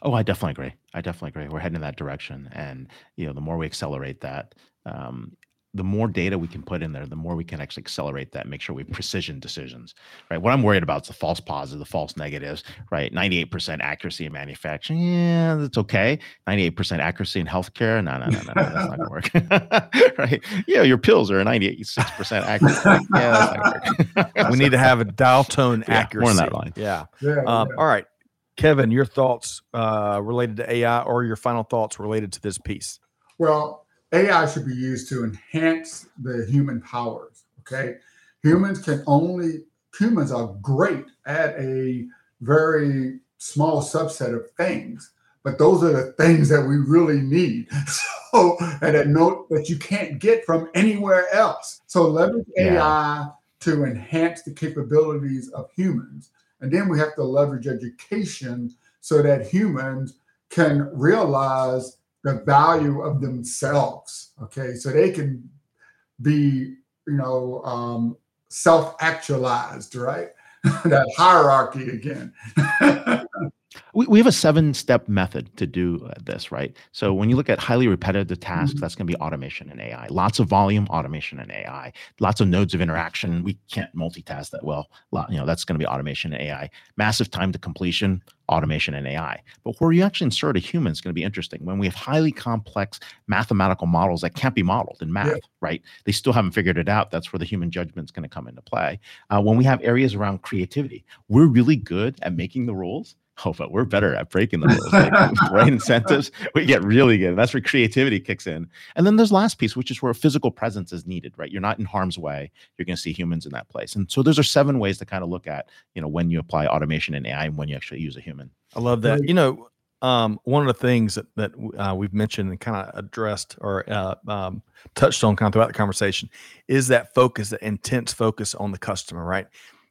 oh, I definitely agree. I definitely agree. We're heading in that direction. And, you know, the more we accelerate that, um, the more data we can put in there, the more we can actually accelerate that, make sure we have precision decisions, right? What I'm worried about is the false positives, the false negatives, right? 98% accuracy in manufacturing, yeah, that's okay. 98% accuracy in healthcare, no, no, no, no, no that's not gonna work, right? Yeah, your pills are 96% accuracy, yeah, that's not gonna work. we need to have a dial tone Yeah, accuracy more in that line. yeah Yeah, Um, yeah. All right, Kevin, your thoughts uh, related to AI or your final thoughts related to this piece? Well, AI should be used to enhance the human powers. Okay. Humans can only, humans are great at a very small subset of things, but those are the things that we really need. So, and a note that you can't get from anywhere else. So, leverage Yeah. AI to enhance the capabilities of humans. And then we have to leverage education so that humans can realize the value of themselves. Okay, so they can be, you know, um, self-actualized, right? that hierarchy again. we, we have a seven step method to do uh, this right? So when you look at highly repetitive tasks Mhm. that's going to be automation and ai lots of volume automation and ai lots of nodes of interaction. We can't multitask that well. You know that's going to be automation and ai massive time to completion automation and ai but where you actually insert a human is going to be interesting. When we have highly complex mathematical models that can't be modeled in math right? They still haven't figured it out. That's where the human judgment is going to come into play. Uh, when we have areas around creativity we're really good at making the rules Oh, but we're better at breaking the rules. Like right incentives, we get really good. That's where creativity kicks in. And then there's last piece, which is where physical presence is needed, right? You're not in harm's way. You're going to see humans in that place. And so those are seven ways to kind of look at, you know, when you apply automation and AI and when you actually use a human. I love that. You know, um, one of the things that, that uh, we've mentioned and kind of addressed or uh, um, touched on kind of throughout the conversation is that focus, that intense focus on the customer, right?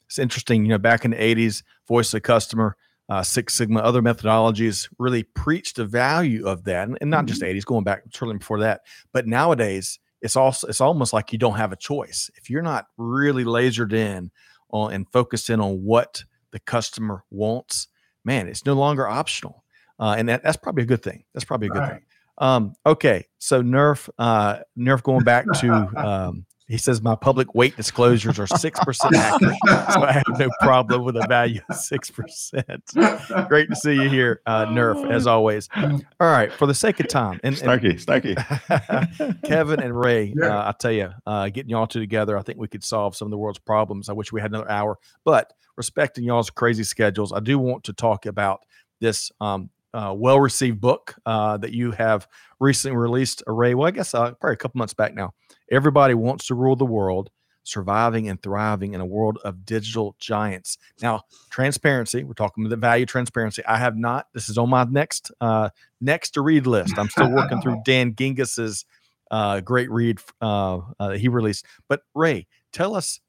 It's interesting, you know, back in the 80s, voice of the customer, uh, Six Sigma, other methodologies really preached the value of that, and, and not just 80s, going back certainly before that. But nowadays, it's also it's almost like you don't have a choice if you're not really lasered in on and focused in on what the customer wants, man, it's no longer optional. Uh, and that, that's probably a good thing. That's probably a good Right. thing. Um, okay, so Nerf, uh, Nerf going back to, um, he says my public weight disclosures are six percent accurate, so I have no problem with a value of six percent. Great to see you here, uh, Nerf, as always. All right, for the sake of time, and, and Starkey, Starkey. Kevin and Ray, Yeah. uh, I tell you, uh, getting y'all two together, I think we could solve some of the world's problems. I wish we had another hour, but respecting y'all's crazy schedules, I do want to talk about this um, uh, well-received book uh, that you have recently released. Ray, well, I guess uh, probably a couple months back now. Everybody wants to rule the world. Surviving and thriving in a world of digital giants. Now, transparency. We're talking about the value of transparency. I have not. This is on my next uh, next to read list. I'm still working through Dan Gingiss's uh, great read uh, uh, that he released. But Ray, tell us,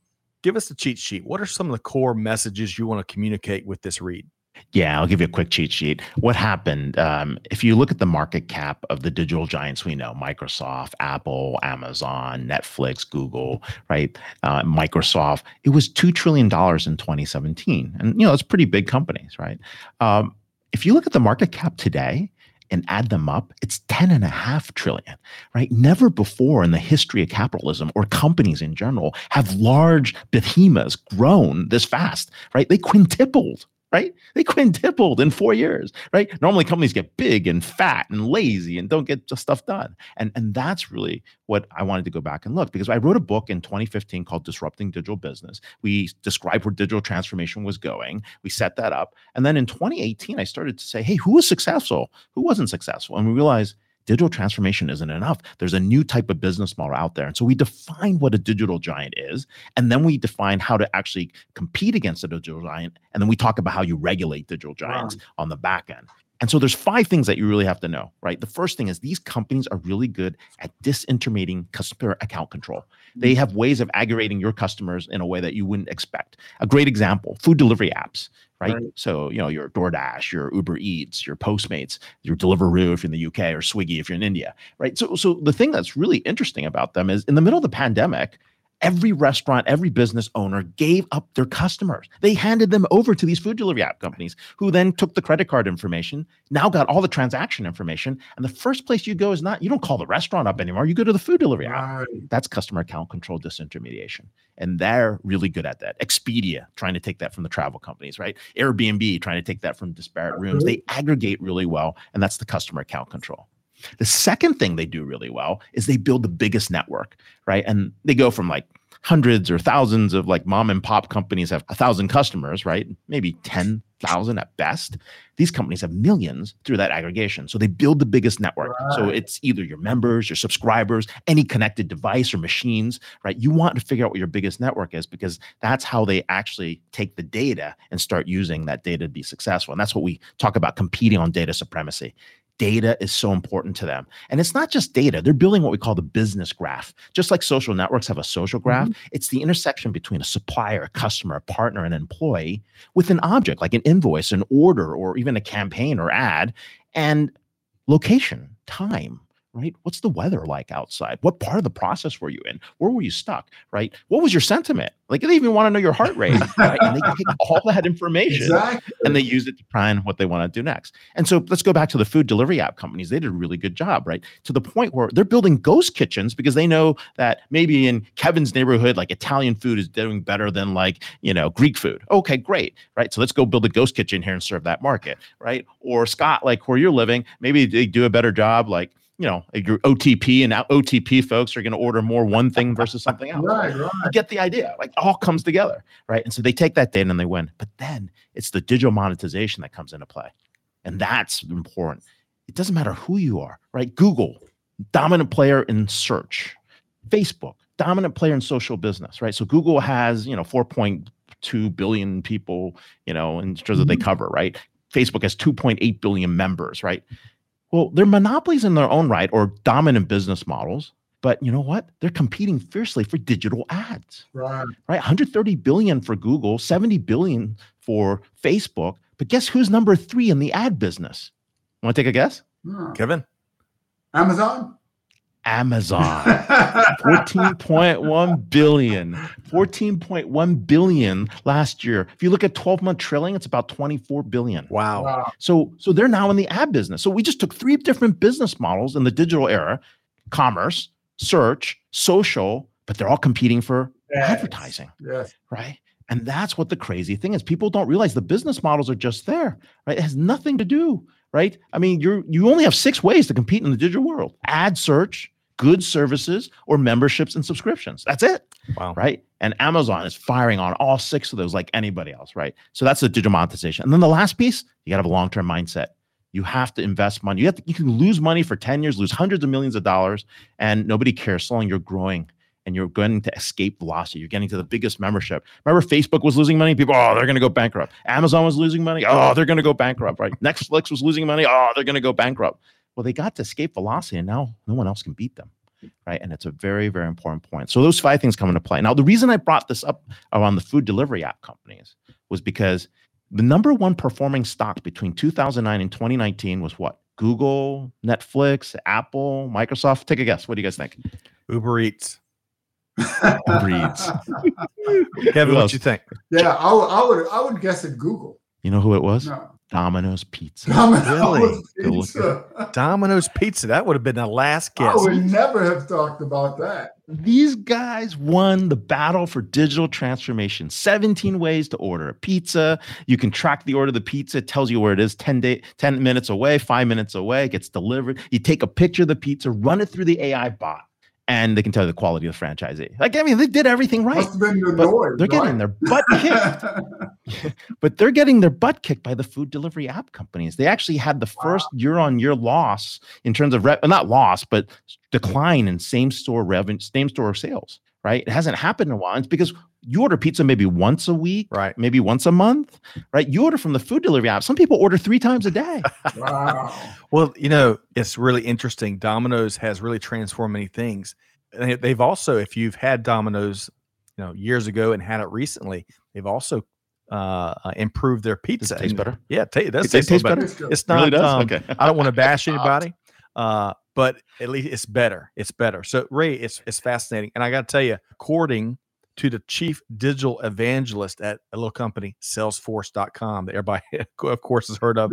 give us the cheat sheet. What are some of the core messages you want to communicate with this read? Yeah, I'll give you a quick cheat sheet. What happened? Um, if you look at the market cap of the digital giants we know Microsoft, Apple, Amazon, Netflix, Google, right? Uh, Microsoft, it was $2 trillion in 2017. And, you know, it's pretty big companies, right? Um, if you look at the market cap today, and add them up, it's 10 and a half trillion, right? Never before in the history of capitalism or companies in general have large behemoths grown this fast, right? They quintupled right? They quintupled in four years, right? Normally companies get big and fat and lazy and don't get stuff done. And, and that's really what I wanted to go back and look because I wrote a book in 2015 called Disrupting Digital Business. We described where digital transformation was going. We set that up. And then in 2018, I started to say, hey, who was successful? Who wasn't successful? And we realized digital transformation isn't enough. There's a new type of business model out there. And so we define what a digital giant is, and then we define how to actually compete against a digital giant. And then we talk about how you regulate digital giants on the back end. And so there's five things that you really have to know, right? The first thing is these companies are really good at disintermediating customer account control. They mm. have ways of aggregating your customers in a way that you wouldn't expect. A great example, food delivery apps, right? Right. So, you know, your DoorDash, your Uber Eats, your Postmates, your Deliveroo if you're in the UK or Swiggy if you're in India, right? So so the thing that's really interesting about them is in the middle of the pandemic, every restaurant, every business owner gave up their customers. They handed them over to these food delivery app companies who then took the credit card information, now got all the transaction information. And the first place you go is not, you don't call the restaurant up anymore. You go to the food delivery app. That's customer account control disintermediation. And they're really good at that. Expedia trying to take that from the travel companies, right? Airbnb trying to take that from disparate rooms. Mm-hmm. They aggregate really well. And that's the customer account control. The second thing they do really well is they build the biggest network, right? And they go from like hundreds or thousands of like mom and pop companies have a thousand customers, right? Maybe 10,000 at best. These companies have millions through that aggregation. So they build the biggest network. So it's either your members, your subscribers, any connected device or machines, right? You want to figure out what your biggest network is because that's how they actually take the data and start using that data to be successful. And that's what we talk about competing on data supremacy data is so important to them. And it's not just data, they're building what we call the business graph. Just like social networks have a social mm-hmm. graph, it's the intersection between a supplier, a customer, a partner, an employee with an object like an invoice, an order, or even a campaign or ad, and location, time. Right? What's the weather like outside? What part of the process were you in? Where were you stuck? Right? What was your sentiment? Like they even want to know your heart rate. Right? And they take all that information Exactly. and they use it to plan what they want to do next. And so let's go back to the food delivery app companies. They did a really good job, right? To the point where they're building ghost kitchens because they know that maybe in Kevin's neighborhood, like Italian food is doing better than like, you know, Greek food. Okay, great. Right. So let's go build a ghost kitchen here and serve that market. Right. Or Scott, like where you're living, maybe they do a better job, like, you know, OTP and now OTP folks are going to order more one thing versus something else. Right, right. You get the idea. Like all comes together, right? And so they take that data and they win. But then it's the digital monetization that comes into play. And that's important. It doesn't matter who you are, right? Google, dominant player in search. Facebook, dominant player in social business, right? So Google has, you know, 4.2 billion people, you know, in terms of they mm-hmm. cover, right? Facebook has 2.8 billion members, right? Well, they're monopolies in their own right or dominant business models. But you know what? They're competing fiercely for digital ads Right. right? 130 billion for Google, 70 billion for Facebook. But guess who's number three in the ad business? Want to take a guess? Yeah. Kevin? Amazon? Amazon. 14.1 billion 14.1 billion last year if you look at 12 month trailing it's about 24 billion Wow. wow. so so they're now in the ad business so we just took three different business models in the digital era commerce search social but they're all competing for Yes. advertising Yes. right and that's what the crazy thing is people don't realize the business models are just there right it has nothing to do right i mean you're you only have six ways to compete in the digital world ad search goods services or memberships and subscriptions that's it Wow. right and amazon is firing on all six of those like anybody else right so that's the digital monetization and then the last piece you got to have a long-term mindset you have to invest money you have to, you can lose money for 10 years lose hundreds of millions of dollars and nobody cares so long you're growing and you're going to escape velocity. You're getting to the biggest membership. Remember, Facebook was losing money. People, oh, they're going to go bankrupt. Amazon was losing money. Oh, they're going to go bankrupt. Right? Netflix was losing money. Oh, they're going to go bankrupt. Well, they got to escape velocity, and now no one else can beat them. Right? And it's a very, very important point. So those five things come into play. Now, the reason I brought this up around the food delivery app companies was because the number one performing stock between 2009 and 2019 was what? Google, Netflix, Apple, Microsoft. Take a guess. What do you guys think? Uber Eats. Uber Eats. Kevin, what else? you think? Yeah, I would, I would, I would guess at Google. You know who it was? No. Domino's Pizza. Really? Pizza. Domino's Pizza. That would have been the last guess. I would never have talked about that. These guys won the battle for digital transformation. 17 ways to order a pizza. You can track the order of the pizza. It tells you where it is 10 day, 10 minutes away, five minutes away, it gets delivered. You take a picture of the pizza, run it through the AI bot, and they can tell you the quality of the franchisee. Like, I mean, they did everything right. Must have been the But they're getting right? their butt kicked. but they're getting their butt kicked by the food delivery app companies. They actually had the first year-on-year loss in terms of re- not loss, but decline in same-store revenue, same-store sales. Right? It hasn't happened in a while. It's because you order pizza maybe once a week, Right. maybe once a month, right? You order from the food delivery app. Some people order three times a day. wow. Well, you know, it's really interesting. Domino's has really transformed many things. And they- They've also, if you've had Domino's, you know, years ago and had it recently, they've also uh, uh, improved their Does pizza. it taste better? Yeah, ta- it does It taste, tastes better. better? It's good. It not. really does? um, okay. I don't want to bash anybody, uh, but at least it's better. It's better. So Ray, it's it's fascinating, and I got to tell you, according to the chief digital evangelist at a little company, Salesforce.com, that everybody of course has heard of,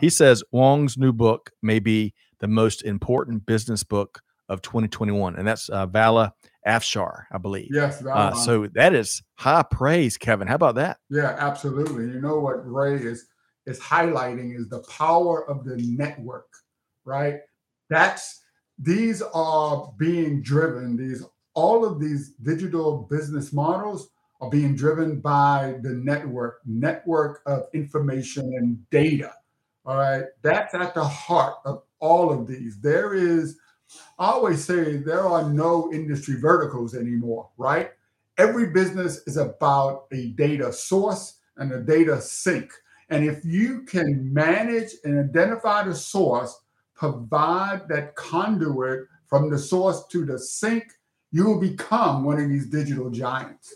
he says Wang's new book may be the most important business book of 2021, and that's uh, Vala Afshar, I believe. yes. that Uh, so that is high praise, Kevin. How about that? Yeah, absolutely. You know what Ray is is highlighting is the power of the network, right? That's these are being driven, these all of these digital business models are being driven by the network, network of information and data. All right. That's at the heart of all of these. There is, I always say there are no industry verticals anymore, right? every business is about a data source and a data sink. And if you can manage and identify the source, provide that conduit from the source to the sink, you will become one of these digital giants.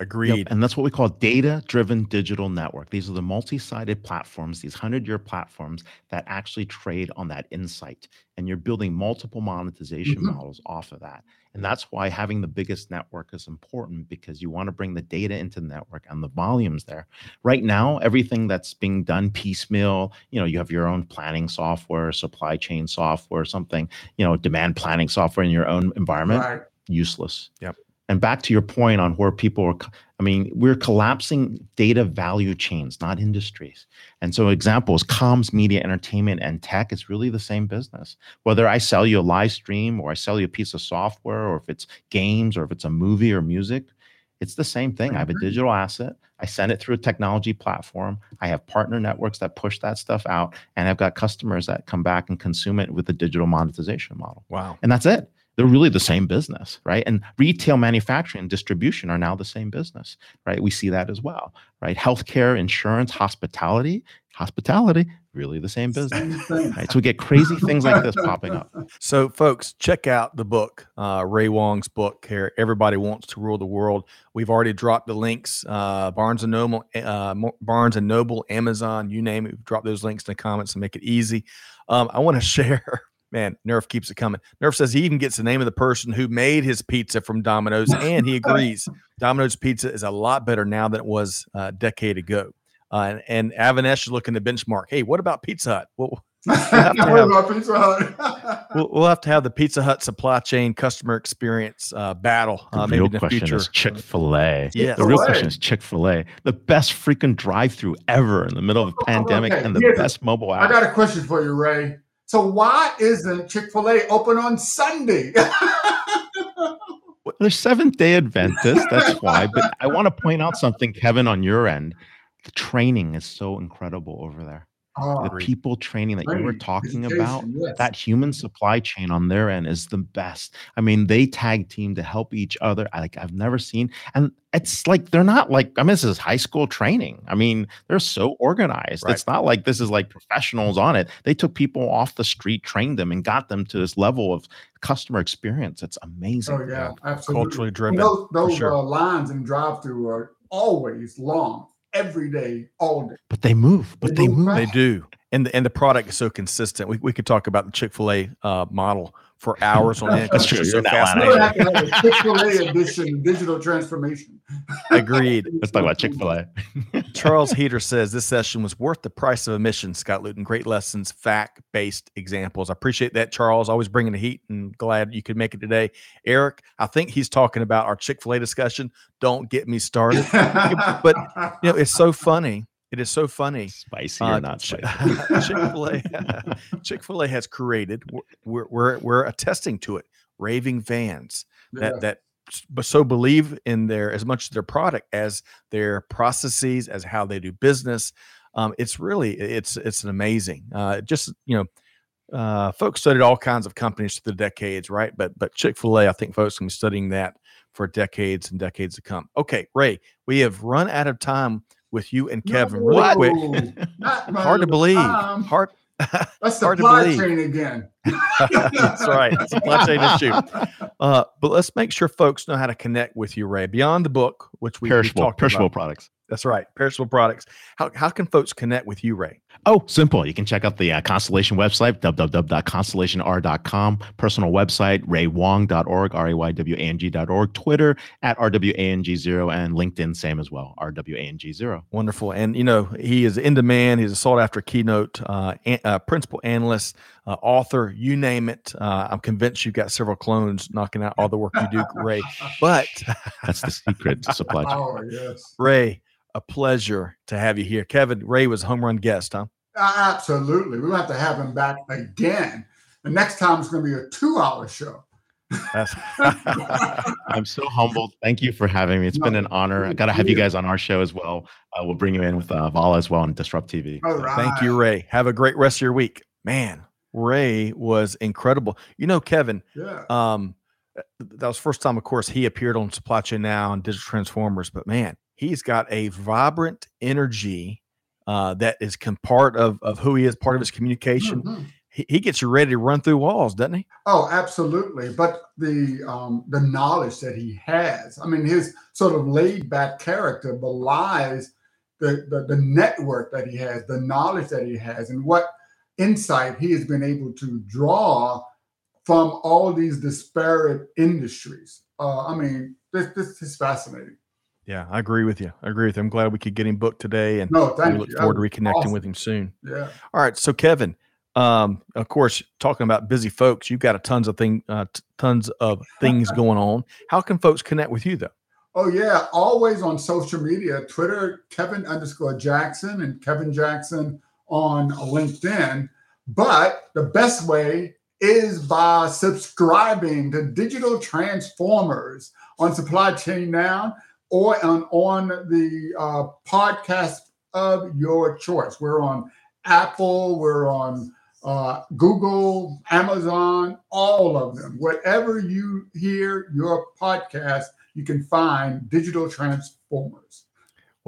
Agreed. Yep, And that's what we call data driven digital network. These are the multi sided platforms, these 100 year platforms that actually trade on that insight. And you're building multiple monetization Mhm. models off of that. And that's why having the biggest network is important because you want to bring the data into the network and the volumes there. Right now, everything that's being done piecemeal, you know, you have your own planning software, supply chain software, something, you know, demand planning software in your own environment Right. Useless. Yep. And back to your point on where people are, I mean, we're collapsing data value chains, not industries. And so, examples comms, media, entertainment, and tech is really the same business. Whether I sell you a live stream or I sell you a piece of software, or if it's games or if it's a movie or music, it's the same thing. I have a Mhm. digital asset. I send it through a technology platform. I have partner networks that push that stuff out, and I've got customers that come back and consume it with a digital monetization model Wow. and that's it they're really the same business right and retail manufacturing and distribution are now the same business right we see that as well right healthcare insurance hospitality hospitality really the same business Same right so we get crazy things like this popping up So, folks, check out the book, uh, Ray Wang's book here. Everybody wants to rule the world. We've already dropped the links. Uh, Barnes and Noble, uh, Barnes and Noble, Amazon, you name it. We've those links in the comments and make it easy. Um, I want to share Man, Nerf keeps it coming. Nerf says he even gets the name of the person who made his pizza from Domino's, and he agrees Domino's pizza is a lot better now than it was a decade ago. Uh, and, and Avanesh is looking to benchmark. Hey, what about Pizza Hut? Well, we'll have to have- about Pizza Hut? we'll, we'll have to have the Pizza Hut supply chain customer experience uh, battle The uh, maybe real in the question future. is Chick Fil A. Yes. The real question is Chick Fil A, the best freaking drive-through ever in the middle of a pandemic, Okay, and the here's- best mobile app. I got a question for you, Ray. So why isn't Chick Fil A open on Sunday? Well, They're Seventh Day Adventists. That's why. But I want to point out something, Kevin, on your end. The training is so incredible over there. Oh, The people training that you were talking education, about, yes. that human supply chain on their end is the best. I mean, they tag team to help each other. I, like I've never seen, and it's like they're not like I mean, this is high school training. I mean, they're so organized. Right. It's not like this is like professionals on it. They took people off the street, trained them, and got them to this level of customer experience. It's amazing. Oh yeah, absolutely. Culturally And driven. Those, those sure. uh, lines in drive-through are always long, every day, all day. But they move. But They they move move. They do. And the, and the product is so consistent. We, we could talk about the Chick fil A uh, model for hours on end. That's true. just You're so in We're Atlanta. gonna have to have a Chick Fil A edition, digital transformation. Agreed. Let's talk about Chick Fil A. Charles Heater says this session was worth the price of admission. Scott Luton, great lessons, fact based examples. I appreciate that, Charles. Always bringing the heat and glad you could make it today. Eric, I think he's talking about our Chick fil A discussion. Don't get me started. but, You know, it's so funny. It is so funny. Spicy Uh, or not Chick spicy? fil A Chick fil A has created, we're, we're, we're attesting to it, raving fans that, Yeah. that but so believe in their as much their product as their processes as how they do business um, it's really it's it's an amazing uh, just you know uh, folks studied all kinds of companies through the decades right but but chick-fil-a i think folks can be studying that for decades and decades to come okay ray we have run out of time with you and kevin really quick No, not hard to believe time. hard That's hard to supply believe. chain again. That's right supply chain issue uh, but let's make sure folks know how to connect with you ray beyond the book which we, we perishable, talked perishable about products. That's right. Perishable products. How, how can folks connect with you, Ray? Oh, simple. You can check out the uh, Constellation website, www.constellationr.com. Personal website, raywang.org, R-A-Y-W-A-N-G.org. Twitter at RWANG0 and LinkedIn, same as well, RWANG0. Wonderful. And, you know, he is in demand. He's a sought after keynote uh, an, uh, principal analyst, uh, author, you name it. Uh, I'm convinced you've got several clones knocking out all the work you do, Ray. But, That's the secret to supply chain. Oh yes, Ray, a pleasure to have you here. Kevin, Ray was a home run guest, huh? Uh, absolutely. We're gonna have to have him back again. The next time it's gonna be a two-hour show. That's I'm so humbled. Thank you for having me. It's been an honor. I got to have you guys on our show as well. Uh, we'll bring you in with uh, Vala as well on Disrupt TV. All So- right. Thank you, Ray. Have a great rest of your week. Man, Ray was incredible. You know, Kevin, Yeah. um that was the first time of course he appeared on supply chain now and digital transformers but man he's got a vibrant energy uh, that is part of, of who he is part of his communication Mhm. he, he gets you ready to run through walls doesn't he Oh, absolutely. But the um, the knowledge that he has, I mean, his sort of laid back character belies the, the the network that he has, the knowledge that he has, and what insight he has been able to draw from all these disparate industries. Uh, I mean, this this is fascinating. yeah i agree with you i agree with you i'm glad we could get him booked today and No, we look you. forward to reconnecting awesome. with him soon Yeah. all right so kevin um, of course talking about busy folks you've got a tons of thing uh, tons of things going on how can folks connect with you though Oh yeah, always on social media, Twitter, Kevin underscore Jackson and Kevin Jackson on LinkedIn. But the best way is by subscribing to Digital Transformers on Supply Chain Now or on, on the uh, podcast of your choice. We're on Apple, we're on uh, Google, Amazon, all of them. Whatever you hear your podcast, you can find Digital Transformers.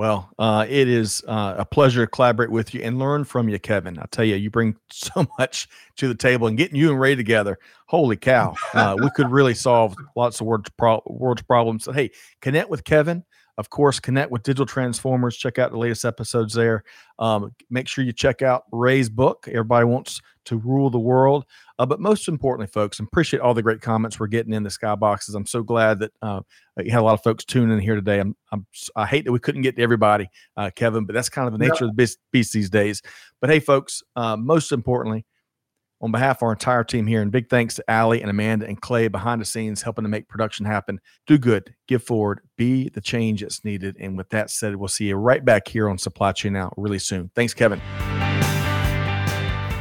Well, uh, it is uh, a pleasure to collaborate with you and learn from you, Kevin. I tell you, you bring so much to the table, and getting you and Ray together, holy cow, uh, we could really solve lots of world's, pro- world's problems. So, hey, connect with Kevin. Of course, connect with Digital Transformers. Check out the latest episodes there. Um, make sure you check out Ray's book. Everybody wants to rule the world. Uh, but most importantly, folks, I appreciate all the great comments we're getting in the skyboxes. I'm so glad that uh, you had a lot of folks tuning in here today. I'm, I'm i hate that we couldn't get to everybody, uh, Kevin, but that's kind of the nature of the beast, beast, these days. But hey, folks, uh, most importantly, on behalf of our entire team here, and big thanks to Allie and Amanda and Clay behind the scenes helping to make production happen. Do good, give forward, be the change that's needed. And with that said, we'll see you right back here on Supply Chain Now really soon. Thanks, Kevin.